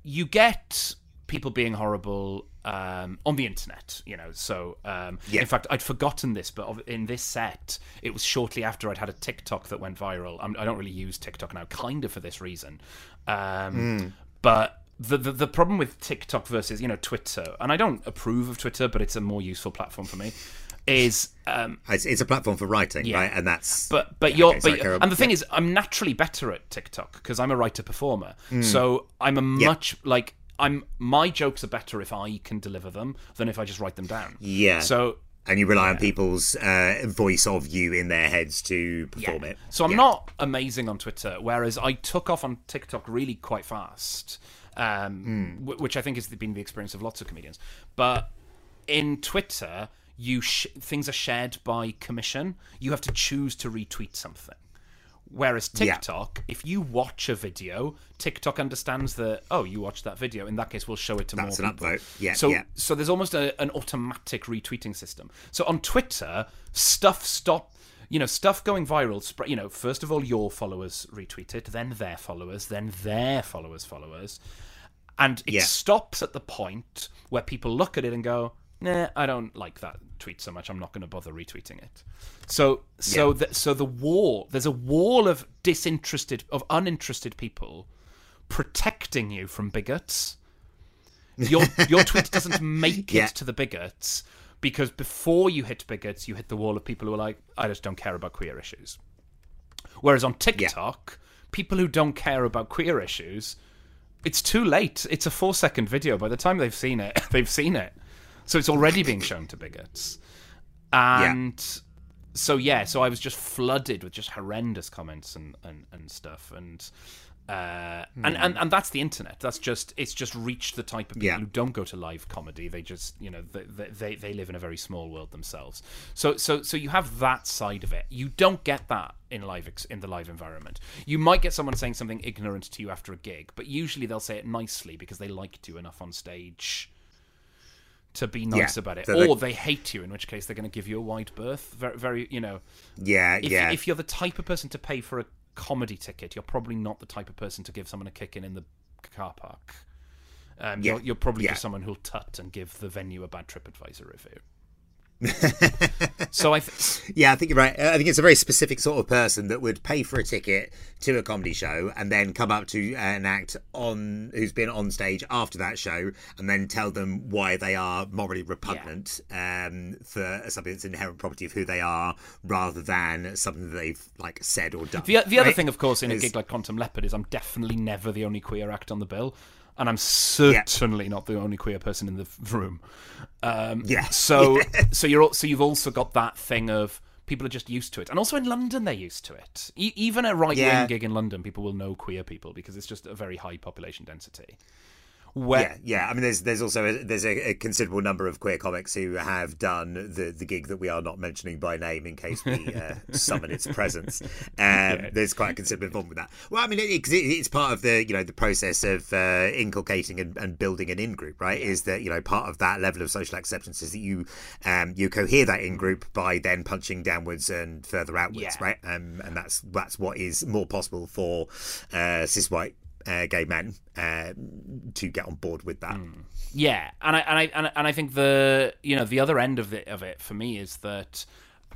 you get people being horrible um, on the internet, you know. So, um, Yeah. in fact, I'd forgotten this, but in this set, it was shortly after I'd had a TikTok that went viral. I'm, I don't really use TikTok now, kind of for this reason. Um, But the, the the problem with TikTok versus you know Twitter, and I don't approve of Twitter, but it's a more useful platform for me. Is um, It's, it's a platform for writing, Yeah. right? And that's but but Yeah, you're okay, sorry, but, and the thing is, I'm naturally better at TikTok because I'm a writer performer. So I'm a. Much like I'm my jokes are better if I can deliver them than if I just write them down. Yeah. So and you rely on people's uh, voice of you in their heads to perform it. So I'm Yeah. not amazing on Twitter, whereas I took off on TikTok really quite fast, um, wh- which I think has been the experience of lots of comedians. But in Twitter, you sh- things are shared by commission. You have to choose to retweet something. Whereas Yeah. TikTok, if you watch a video, TikTok understands that oh, you watched that video. In that case, we'll show it to That's more an people. upvote. Yeah, So yeah. so there's almost a, an automatic retweeting system. So on Twitter, stuff stop. You know, stuff going viral. Sp- you know, first of all, your followers retweet it, then their followers, then their followers' followers, and it Yeah. stops at the point where people look at it and go, "Nah, I don't like that tweet so much. I'm not going to bother retweeting it." So, so Yeah. the, so the wall. There's a wall of disinterested, of uninterested people protecting you from bigots. Your your tweet doesn't make Yeah. it to the bigots because before you hit bigots, you hit the wall of people who are like, I just don't care about queer issues. Whereas on TikTok, people who don't care about queer issues, it's too late. It's a four second video. By the time they've seen it, they've seen it. So it's already being shown to bigots. And so yeah, so I was just flooded with just horrendous comments and, and, and stuff. And uh, and, and and that's the internet. That's just it's just reached the type of people Yeah. who don't go to live comedy. They just you know they, they- they live in a very small world themselves. So so so you have that side of it. You don't get that in live ex- in the live environment. You might get someone saying something ignorant to you after a gig, but usually they'll say it nicely because they liked you enough on stage to be nice Yeah, about it, so they- or they hate you, in which case they're going to give you a wide berth. Very, very, you know, Yeah, if, yeah. if you're the type of person to pay for a comedy ticket, you're probably not the type of person to give someone a kick in in the car park. Um, Yeah, you're, you're probably yeah. just someone who'll tut and give the venue a bad TripAdvisor review. So I, th- Yeah, I think you're right. Uh, I think it's a very specific sort of person that would pay for a ticket to a comedy show and then come up to an act on who's been on stage after that show and then tell them why they are morally repugnant um, for something that's inherent property of who they are, rather than something that they've like said or done. the, the other right? thing, of course, in a gig like Quantum Leopard is I'm definitely never the only queer act on the bill, and I'm certainly not the only queer person in the room. Um, Yeah. So so you're so you've also got that thing of people are just used to it, and also in London they're used to it. E- even a right wing Yeah. gig in London, people will know queer people because it's just a very high population density. Where, yeah, yeah. I mean, there's there's also a, there's a, a, considerable number of queer comics who have done the the gig that we are not mentioning by name in case we uh, summon its presence. Um, yeah. There's quite a considerable involvement with that. Well, I mean, it, it, it's part of the you know the process of uh, inculcating and, and, building an in group, right? Is that you know part of that level of social acceptance is that you um, you cohere that in group by then punching downwards and further outwards, yeah. right? Um, and that's that's what is more possible for uh, cis white uh, gay men uh, to get on board with that. Mm. Yeah, and I and I and I, and I think the you know the other end of it of it for me is that.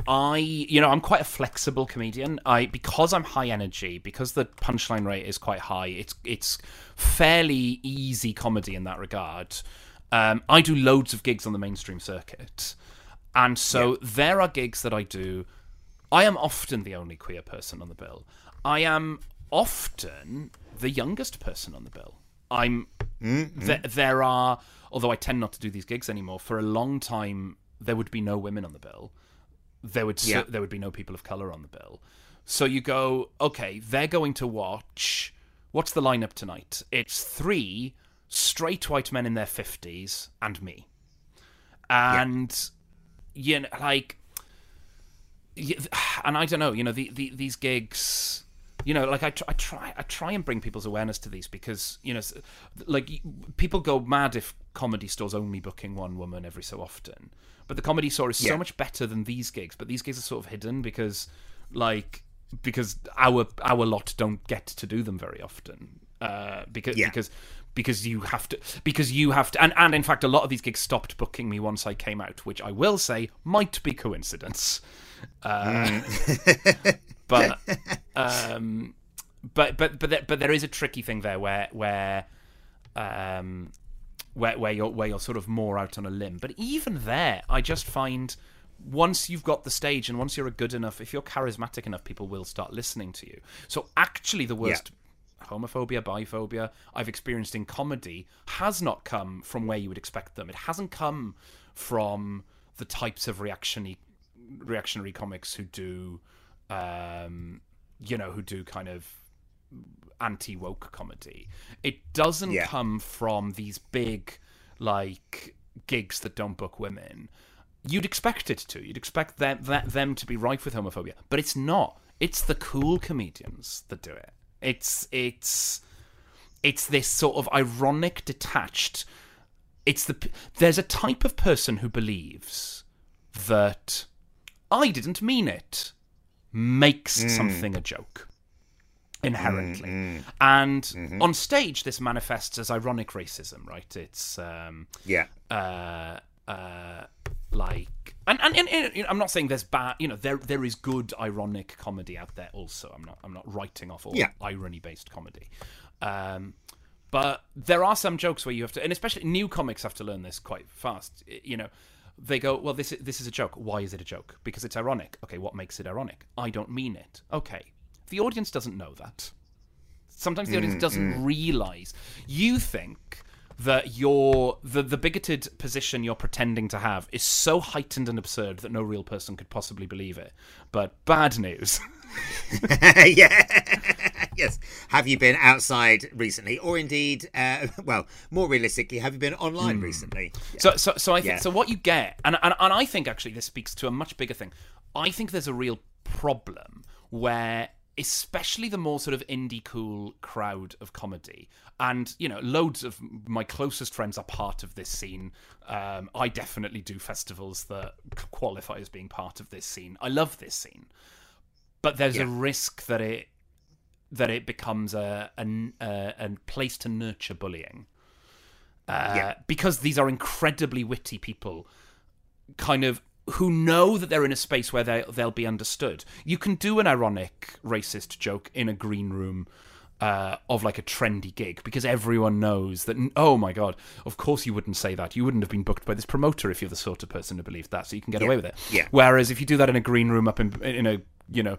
I, you know, I'm quite a flexible comedian. I because I'm high energy, because the punchline rate is quite high. It's it's fairly easy comedy in that regard. Um, I do loads of gigs on the mainstream circuit, and so yeah. there are gigs that I do. I am often the only queer person on the bill. I am often the youngest person on the bill. I'm mm-hmm. th- there are although I tend not to do these gigs anymore. For a long time, there would be no women on the bill. There would yeah. there would be no people of color on the bill. So you go, okay, they're going to watch. What's the lineup tonight? It's three straight white men in their fifties and me, and yeah. you know, like, and I don't know, you know, the, the these gigs you know like I, tr- I try i try and bring people's awareness to these because you know like people go mad if comedy stores only booking one woman every so often but the comedy store is yeah. so much better than these gigs but these gigs are sort of hidden because like because our our lot don't get to do them very often uh, because yeah. because because you have to because you have to and, and in fact a lot of these gigs stopped booking me once I came out which I will say might be coincidence uh, mm. but um, but but but there, but there is a tricky thing there where where um where where you're where you're sort of more out on a limb. But even there, I just find once you've got the stage and once you're a good enough, if you're charismatic enough, people will start listening to you. So actually, the worst. Yeah. Homophobia, biphobia I've experienced in comedy has not come from where you would expect them. It hasn't come from the types of reactionary reactionary comics who do um, you know, who do kind of anti woke comedy. It doesn't yeah. come from these big like gigs that don't book women. You'd expect it to. You'd expect them that, them to be rife with homophobia, but it's not. It's the cool comedians that do it. It's it's it's this sort of ironic, detached. It's the there's a type of person who believes that I didn't mean it makes mm. something a joke inherently. Mm, mm. And mm-hmm. on stage, this manifests as ironic racism, right? It's um, yeah, uh, uh, like, and, and, and, and you know, I'm not saying there's bad. You know, there there is good ironic comedy out there. Also, I'm not I'm not writing off all yeah. irony based comedy. Um, but there are some jokes where you have to, and especially new comics have to learn this quite fast. You know, they go, well, this is, this is a joke. Why is it a joke? Because it's ironic. Okay, what makes it ironic? I don't mean it. Okay, the audience doesn't know that. Sometimes the audience mm, doesn't mm. realize. You think that your the, the bigoted position you're pretending to have is so heightened and absurd that no real person could possibly believe it. But bad news. yeah. yes. Have you been outside recently, or indeed, uh, well, more realistically, have you been online mm. recently? Yeah. So, so, so I think yeah. so. What you get, and, and and I think actually this speaks to a much bigger thing. I think there's a real problem where especially the more sort of indie cool crowd of comedy. And you know loads of my closest friends are part of this scene. Um, i definitely do festivals that qualify as being part of this scene. I love this scene. But there's yeah. a risk that it that it becomes a a, a, a place to nurture bullying. Uh, yeah. because these are incredibly witty people kind of who know that they're in a space where they they'll be understood. You can do an ironic racist joke in a green room uh, of like a trendy gig because everyone knows that. Oh my god! Of course you wouldn't say that. You wouldn't have been booked by this promoter if you're the sort of person who believed that. So you can get yeah. away with it. Yeah. Whereas if you do that in a green room up in in a you know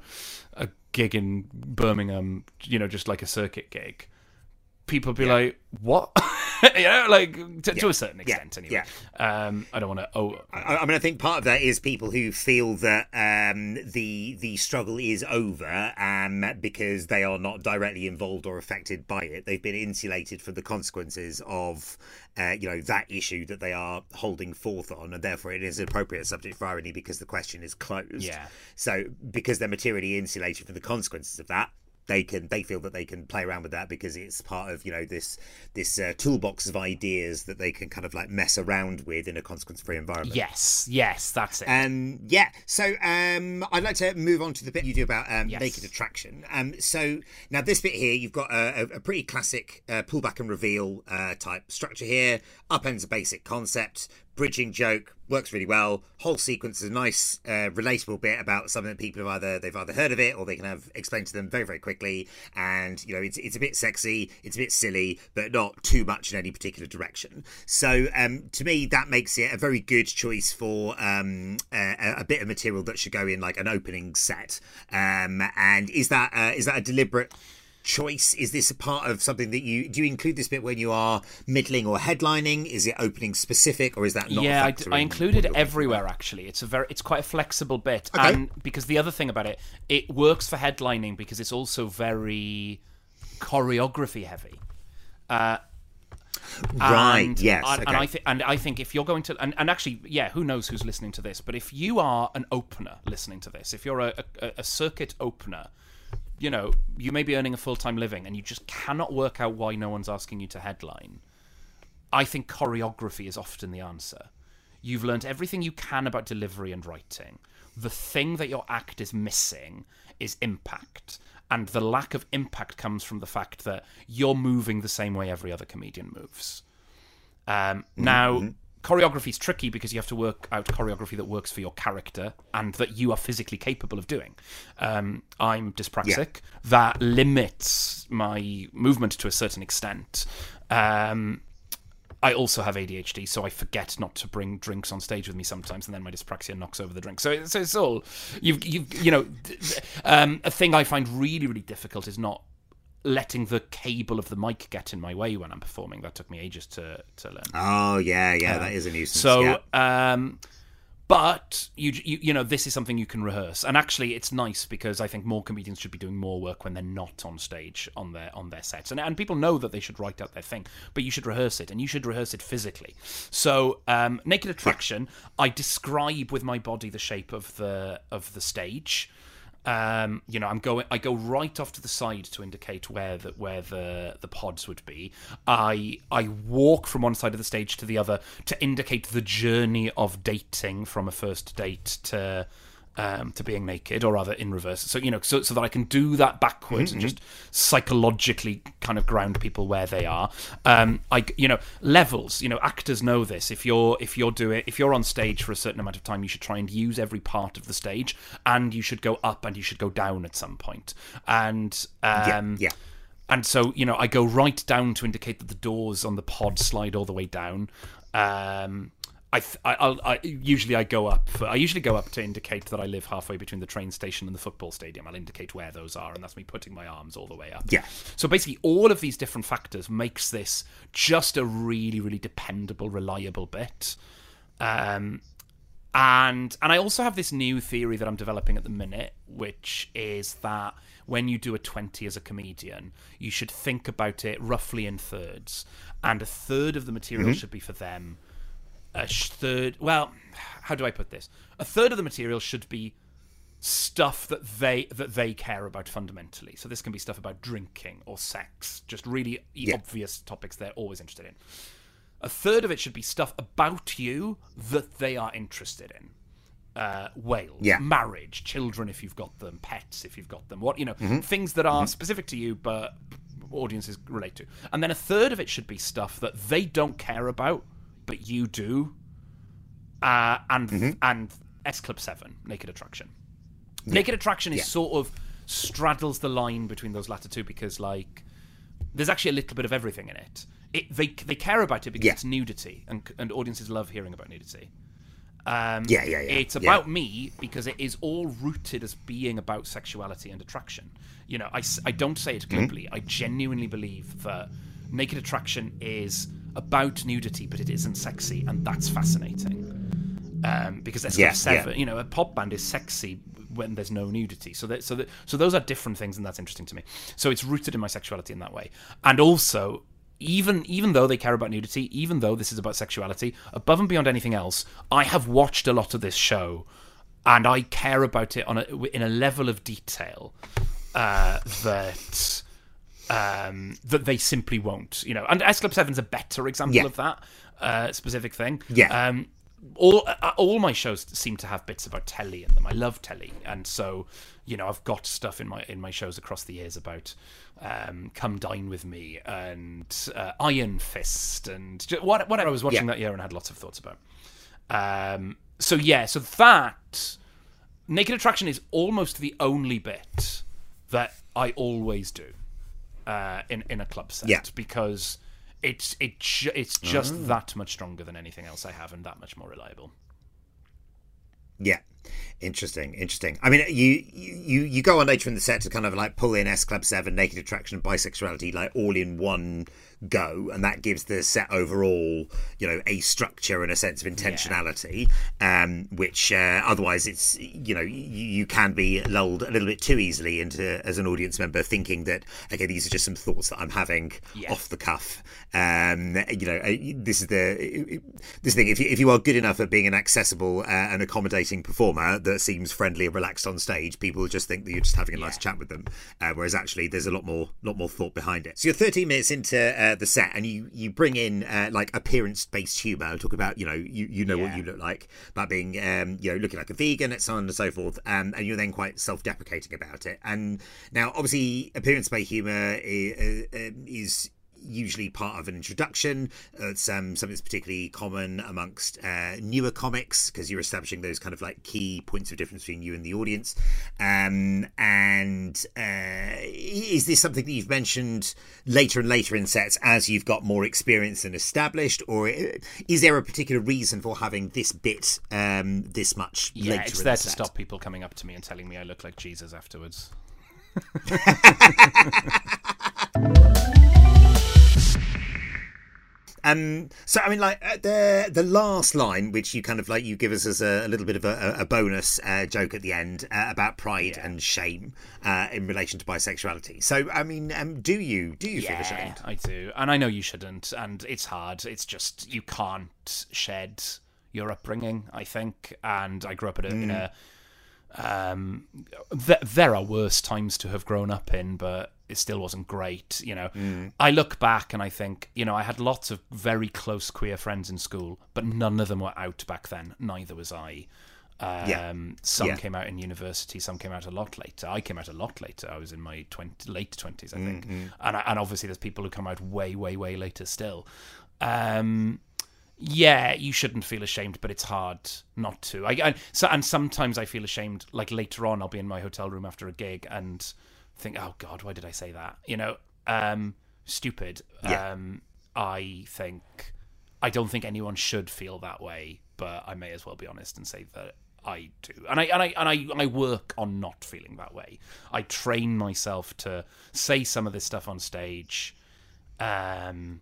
a gig in Birmingham, you know, just like a circuit gig, people be like, "What?" you know, like to, to a certain Yeah. extent, anyway. Um, I don't want to. Oh, I, I mean, I think part of that is people who feel that um, the the struggle is over um, because they are not directly involved or affected by it. They've been insulated from the consequences of, uh, you know, that issue that they are holding forth on, and therefore it is an appropriate subject for irony because the question is closed. Yeah. So because they're materially insulated from the consequences of that. They can. They feel that they can play around with that because it's part of you know this this uh, toolbox of ideas that they can kind of like mess around with in a consequence-free environment. yes, yes, that's it. Um, yeah. So um, I'd like to move on to the bit you do about um, Yes. naked attraction. Um, so now this bit here, you've got a, a, a pretty classic uh, pullback and reveal uh, type structure here. Upends a basic concept. Bridging joke works really well. Whole sequence is a nice, uh, relatable bit about something that people have either they've either heard of it or they can have explained to them very very quickly. And you know it's it's a bit sexy, it's a bit silly, but not too much in any particular direction. So um, to me that makes it a very good choice for um, a, a bit of material that should go in like an opening set. Um, and is that uh, is that a deliberate? Choice is this a part of something that you do you include this bit when you are middling or headlining is it opening specific or is that not yeah, I, included it everywhere. Actually, it's a very, it's quite a flexible bit, Okay. and because the other thing about it, it works for headlining because it's also very choreography heavy. Uh, right and, yes and, okay. and I think and I think if you're going to and, and actually yeah who knows who's listening to this but if you are an opener listening to this if you're a, a, a circuit opener you know you may be earning a full-time living and you just cannot work out why no one's asking you to headline I think choreography is often the answer. You've learned everything you can about delivery and writing. The thing that your act is missing is impact. And the lack of impact comes from the fact that you're moving the same way every other comedian moves. Um, now, choreography is tricky because you have to work out choreography that works for your character and that you are physically capable of doing. Um, I'm dyspraxic. That limits my movement to a certain extent. Um, I also have ADHD, so I forget not to bring drinks on stage with me sometimes, and then my dyspraxia knocks over the drink. So, it's- so it's all you've, you've, you know, um, a thing I find really, really difficult is not letting the cable of the mic get in my way when I'm performing. That took me ages to to learn. oh yeah yeah that is a nuisance So, yeah. um, but you, you you know this is something you can rehearse, and actually it's nice because I think more comedians should be doing more work when they're not on stage on their on their sets, and and people know that they should write out their thing, but you should rehearse it, and you should rehearse it physically. So, um, naked attraction, I describe with my body the shape of the of the stage. Um, you know, I'm going. I go right off to the side to indicate where the where the the pods would be. I I walk from one side of the stage to the other to indicate the journey of dating from a first date to um, to being naked, or rather in reverse. So you know, so so that I can do that backwards and just psychologically kind of ground people where they are. Um, I you know levels. You know, actors know this. If you're if you're doing if you're on stage for a certain amount of time, you should try and use every part of the stage, and you should go up and you should go down at some point. And um, yeah. and so you know, I go right down to indicate that the doors on the pod slide all the way down. Um, I, th- I, I'll, I usually I go up. I usually go up to indicate that I live halfway between the train station and the football stadium. I'll indicate where those are, and that's me putting my arms all the way up. Yeah. So basically, all of these different factors makes this just a really, really dependable, reliable bit. Um, and and I also have this new theory that I'm developing at the minute, which is that when you do a 20 as a comedian, you should think about it roughly in thirds, and a third of the material should be for them. A third, well, how do I put this? A third of the material should be stuff that they that they care about fundamentally. So this can be stuff about drinking or sex, just really Yeah. obvious topics they're always interested in. A third of it should be stuff about you that they are interested in. Uh, Wales, Yeah. marriage, children if you've got them, pets if you've got them, what you know, Mm-hmm. things that are specific to you but audiences relate to. And then a third of it should be stuff that they don't care about but you do. Uh, and Mm-hmm. and S Club Seven, Naked Attraction. Naked Attraction is Yeah. sort of straddles the line between those latter two because like there's actually a little bit of everything in it. It they they care about it because Yeah. it's nudity and and audiences love hearing about nudity. Um, Yeah, yeah, yeah, It's yeah. about me because it is all rooted as being about sexuality and attraction. You know, I, I don't say it Mm-hmm. glibly. I genuinely believe that Naked Attraction is about nudity, but it isn't sexy, and that's fascinating. Um, because S Club Yeah, Seven, yeah. you know, a pop band is sexy when there's no nudity. So that, so that, so those are different things, and that's interesting to me. So it's rooted in my sexuality in that way, and also. Even even though they care about nudity, even though this is about sexuality, above and beyond anything else, I have watched a lot of this show, and I care about it on a in a level of detail uh, that um, that they simply won't. You know, and S Club Seven's a better example Yeah. of that uh, specific thing. Yeah. Um, all uh, all my shows seem to have bits about telly in them. I love telly, and so you know I've got stuff in my in my shows across the years about um, "Come Dine with Me" and uh, "Iron Fist" and what whatever I was watching Yeah. that year and had lots of thoughts about. Um, so yeah, so that Naked Attraction is almost the only bit that I always do uh, in in a club set Yeah. because it's it ju- it's just that much stronger than anything else I have and that much more reliable. Yeah. Interesting, interesting. I mean, you you you go on later in the set to kind of like pull in S Club Seven, Naked Attraction, bisexuality, like all in one go, and that gives the set overall, you know, a structure and a sense of intentionality. Um, which uh, otherwise, it's you know, you, you can be lulled a little bit too easily into as an audience member thinking that okay, these are just some thoughts that I'm having Yeah. off the cuff. Um, you know, uh, this is the this thing. If you, if you are good enough at being an accessible uh, and accommodating performer that seems friendly and relaxed on stage, people just think that you're just having a nice chat with them. Uh, whereas actually, there's a lot more lot more thought behind it. So you're 13 minutes into uh, the set, and you you bring in uh, like appearance based humour. Talk about you know you you know what you look like, about being um, you know looking like a vegan and so on and so forth. Um, and you're then quite self deprecating about it. And now, obviously, appearance based humour is, is usually part of an introduction. Uh, It's um, something that's particularly common amongst uh, newer comics because you're establishing those kind of like key points of difference between you and the audience. Um, and uh, is this something that you've mentioned later and later in sets as you've got more experience and established, or is there a particular reason for having this bit um, this much Yeah, later? it's there the to stop people coming up to me and telling me I look like Jesus afterwards. Um, so I mean, like uh, the the last line, which you kind of like, you give us as a, a little bit of a, a bonus uh, joke at the end uh, about pride and shame uh, in relation to bisexuality. So I mean, um, do you do you feel ashamed? I do, and I know you shouldn't, and it's hard. It's just you can't shed your upbringing. I think, and I grew up in a, in a um, th- there are worse times to have grown up in, but it still wasn't great. You know, I look back and I think, you know, I had lots of very close queer friends in school, but none of them were out back then. Neither was I. Um, Yeah. Some Yeah. came out in university, some came out a lot later. I came out a lot later. I was in my 20, late 20s, I think. And, I, and obviously, there's people who come out way, way, way later still. Um, yeah, you shouldn't feel ashamed, but it's hard not to. I, I so and sometimes I feel ashamed. Like later on, I'll be in my hotel room after a gig and think, "Oh God, why did I say that?" You know, um, stupid. Yeah. Um, I think I don't think anyone should feel that way, but I may as well be honest and say that I do. And I and I and I, I work on not feeling that way. I train myself to say some of this stuff on stage. Um,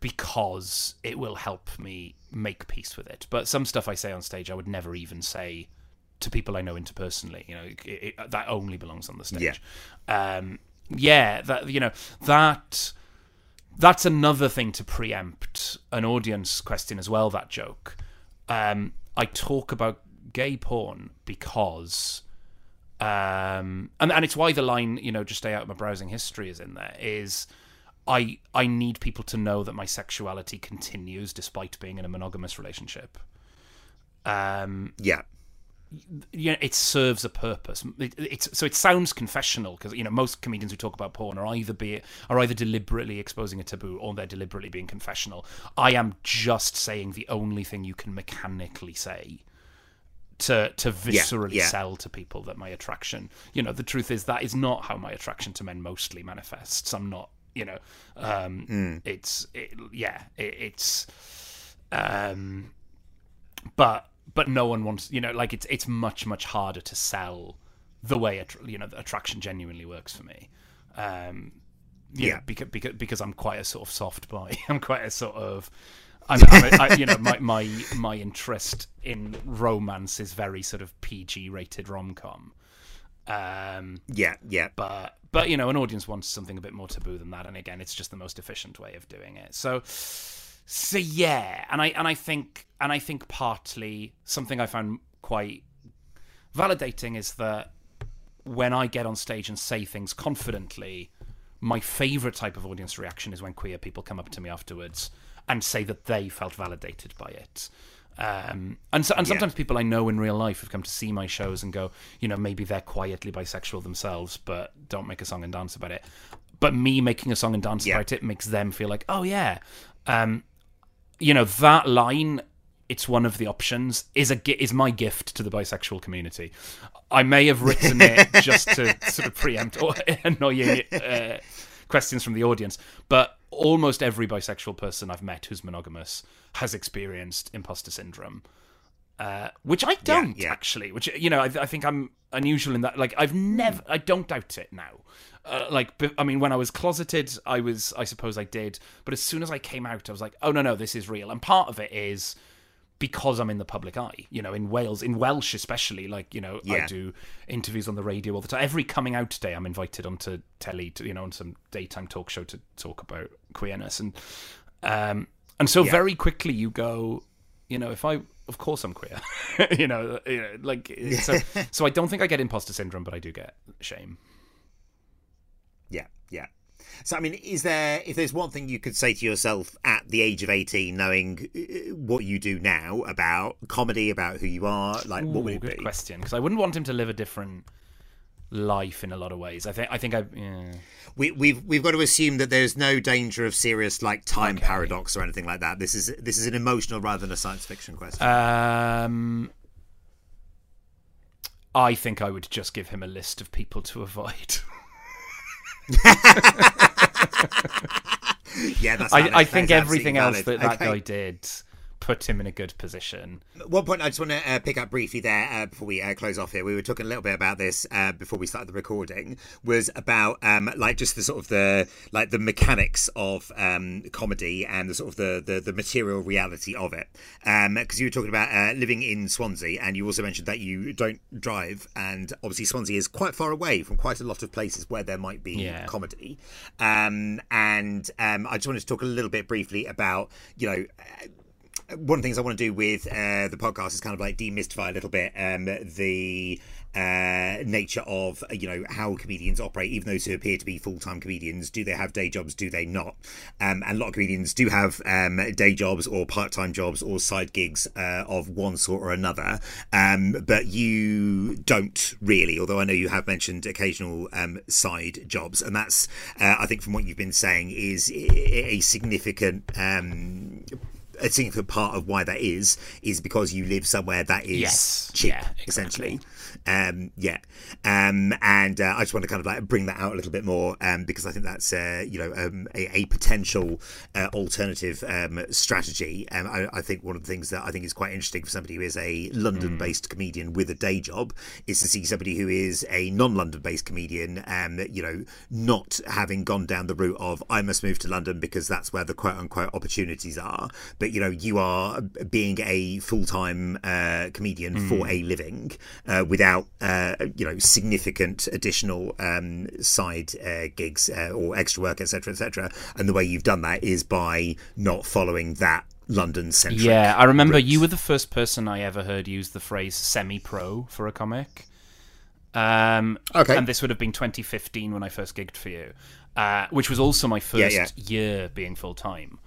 because it will help me make peace with it. But some stuff I say on stage, I would never even say to people I know interpersonally. You know, it, it, that only belongs on the stage. Yeah. Um, yeah, that you know that that's another thing to preempt an audience question as well. That joke. Um, I talk about gay porn because. Um, and, and it's why the line, you know, just stay out of my browsing history is in there, is I I need people to know that my sexuality continues despite being in a monogamous relationship. Um, Yeah, you know, it serves a purpose. It, it's so it sounds confessional because you know most comedians who talk about porn are either be are either deliberately exposing a taboo or they're deliberately being confessional. I am just saying the only thing you can mechanically say to to viscerally yeah. sell to people that my attraction. You know, the truth is that is not how my attraction to men mostly manifests. I'm not. You know, um, it's it, yeah, it, it's um, but but no one wants you know like it's it's much much harder to sell the way attr you know the attraction genuinely works for me um you Yeah. because, because because I'm quite a sort of soft boy. I'm quite a sort of I'm, I'm a, I, you know my my my interest in romance is very sort of PG rated rom com. Um, Yeah, yeah. but but you know an audience wants something a bit more taboo than that and again it's just the most efficient way of doing it so so yeah and i and i think and i think partly something i found quite validating is that when i get on stage and say things confidently my favorite type of audience reaction is when queer people come up to me afterwards and say that they felt validated by it um, and so, and sometimes people I know in real life have come to see my shows and go, you know, maybe they're quietly bisexual themselves, but don't make a song and dance about it. But me making a song and dance Yeah. about it makes them feel like, oh yeah, um, you know, that line. It's one of the options. Is a is my gift to the bisexual community. I may have written it just to sort of preempt or annoying uh, questions from the audience, but almost every bisexual person I've met who's monogamous has experienced imposter syndrome, uh, which I don't yeah. actually. Which you know, I, I think I'm unusual in that. Like, I've never, I don't doubt it now. Uh, like, I mean, when I was closeted, I was, I suppose I did, but as soon as I came out, I was like, oh no, no, this is real, and part of it is because I'm in the public eye. You know, in Wales, in Welsh especially, like you know, I do interviews on the radio all the time. Every coming out day, I'm invited onto telly to you know on some daytime talk show to talk about queerness, and um, and so Yeah. very quickly you go, you know, if I, of course I'm queer, you know, you know, like so. so I don't think I get imposter syndrome, but I do get shame. Yeah. So, I mean, is there, if there's one thing you could say to yourself at the age of 18, knowing uh, what you do now about comedy, about who you are, like, what would Ooh, it good be? question, because I wouldn't want him to live a different life in a lot of ways. I think I think I yeah. We, we've we've got to assume that there's no danger of serious like time paradox or anything like that. This is this is an emotional rather than a science fiction question. Um, I think I would just give him a list of people to avoid. yeah, that's. I. I think everything else that that valid. guy did put him in a good position. One point I just want to uh, pick up briefly there uh, before we uh, close off here. We were talking a little bit about this uh, before we started the recording. Was about um, like just the sort of the like the mechanics of um, comedy and the sort of the the, the material reality of it. Because you were talking about uh, living in Swansea, and you also mentioned that you don't drive, and obviously Swansea is quite far away from quite a lot of places where there might be Yeah. comedy. Um, and um, I just wanted to talk a little bit briefly about you know one of the things I want to do with uh, the podcast is kind of like demystify a little bit um, the uh, nature of you know how comedians operate. Even those who appear to be full time comedians, do they have day jobs? Do they not? Um, and a lot of comedians do have um, day jobs or part time jobs or side gigs uh, of one sort or another. Um, but you don't really. Although I know you have mentioned occasional um, side jobs, and that's uh, I think from what you've been saying is a a significant. A significant part of why that is is because you live somewhere that is Yes. cheap, Yeah, exactly. essentially. Um, yeah, um, and uh, I just want to kind of like bring that out a little bit more um, because I think that's uh, you know um, a, a potential uh, alternative um, strategy. Um, I, I think one of the things that I think is quite interesting for somebody who is a London-based comedian with a day job is to see somebody who is a non-London-based comedian, um, you know, not having gone down the route of I must move to London because that's where the quote-unquote opportunities are. But you know, you are being a full-time uh, comedian for a living uh, without uh, you know significant additional um, side uh, gigs uh, or extra work, etc., etc. And the way you've done that is by not following that London centric. Yeah, I remember route. you were the first person I ever heard use the phrase semi-pro for a comic. Um, Okay. And this would have been 2015 when I first gigged for you, uh, which was also my first yeah. year being full time.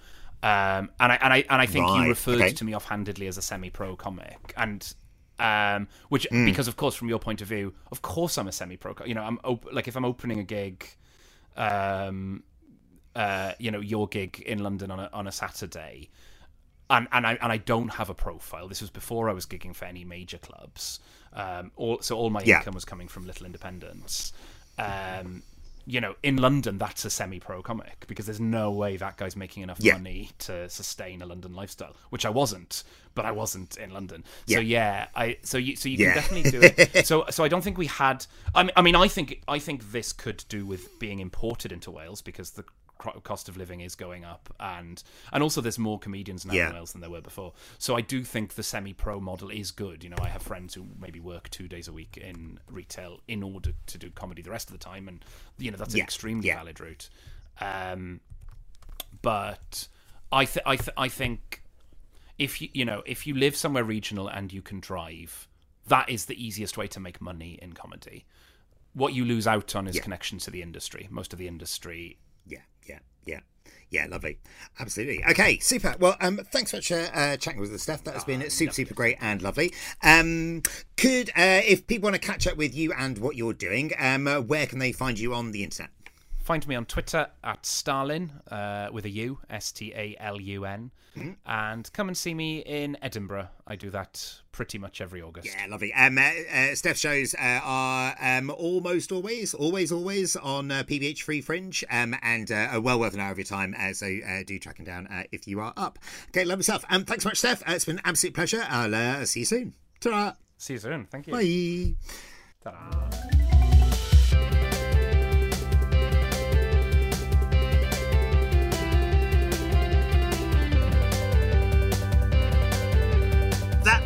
Um, and I and I and I think Right, you referred okay. to me offhandedly as a semi-pro comic, and um, which Hmm. because of course from your point of view, of course I'm a semi-pro. You know, I'm op- like if I'm opening a gig, um, uh, you know, your gig in London on a on a Saturday, and and I and I don't have a profile. This was before I was gigging for any major clubs. Um, all, so all my Yeah. income was coming from little independents. Um, you know, in London, that's a semi-pro comic because there's no way that guy's making enough Yeah. money to sustain a London lifestyle, which I wasn't, but I wasn't in London. Yeah. So yeah, I so you so you Yeah. can definitely do it. so so I don't think we had. I mean, I mean, I think I think this could do with being imported into Wales because the cost of living is going up and and also there's more comedians now Yeah. in Wales than there were before. So I do think the semi-pro model is good. You know, I have friends who maybe work two days a week in retail in order to do comedy the rest of the time, and you know that's an extremely Yeah. valid route. Um, but I th- I th- I think if you you know if you live somewhere regional and you can drive, that is the easiest way to make money in comedy. What you lose out on is Yeah. connections to the industry. Most of the industry Yeah, yeah, lovely. Absolutely. Okay, super. Well, um, thanks so much uh, uh, chatting with us, Steph. That has been super, super great and lovely. Um, could, uh, if people want to catch up with you and what you're doing, um, uh, where can they find you on the internet? Find me on Twitter at Stalun uh, with a U, S T A L U N, and come and see me in Edinburgh. I do that pretty much every August. Yeah, lovely. Um, uh, uh, Steph shows uh, are um, almost always, always, always on uh, PBH Free Fringe, um, and uh, are well worth an hour of your time. Uh, so uh, do track them down uh, if you are up. Okay, love yourself. Um, thanks so much, Steph. Uh, it's been an absolute pleasure. I'll uh, see you soon. Ta-ra. See you soon. Thank you. Bye. Ta-ra.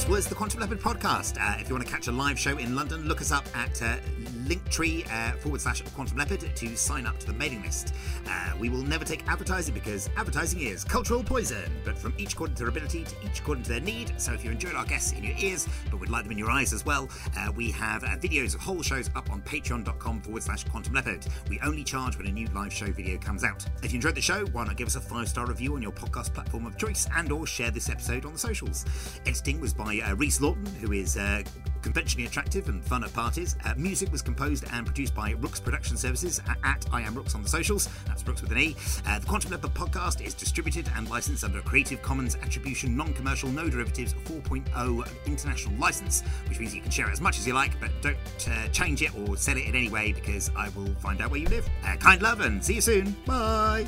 Was the Quantum Leopard podcast. Uh, if you want to catch a live show in London, look us up at uh, linktree uh, forward slash Quantum Leopard to sign up to the mailing list. Uh, we will never take advertising because advertising is cultural poison, but from each according to their ability to each according to their need. So if you enjoyed our guests in your ears, but would like them in your eyes as well, uh, we have uh, videos of whole shows up on patreon.com forward slash Quantum Leopard. We only charge when a new live show video comes out. If you enjoyed the show, why not give us a five star review on your podcast platform of choice and or share this episode on the socials. Editing was by uh, Rhys Lawton, who is uh, conventionally attractive and fun at parties. Uh, music was composed and produced by Rookes Production Services at, at I Am Rookes on the socials. That's Rookes with an E. Uh, the Quantum Leopard podcast is distributed and licensed under a Creative Commons Attribution Non-Commercial No Derivatives 4.0 international license, which means you can share it as much as you like, but don't uh, change it or sell it in any way because I will find out where you live. Uh, kind love and see you soon. Bye.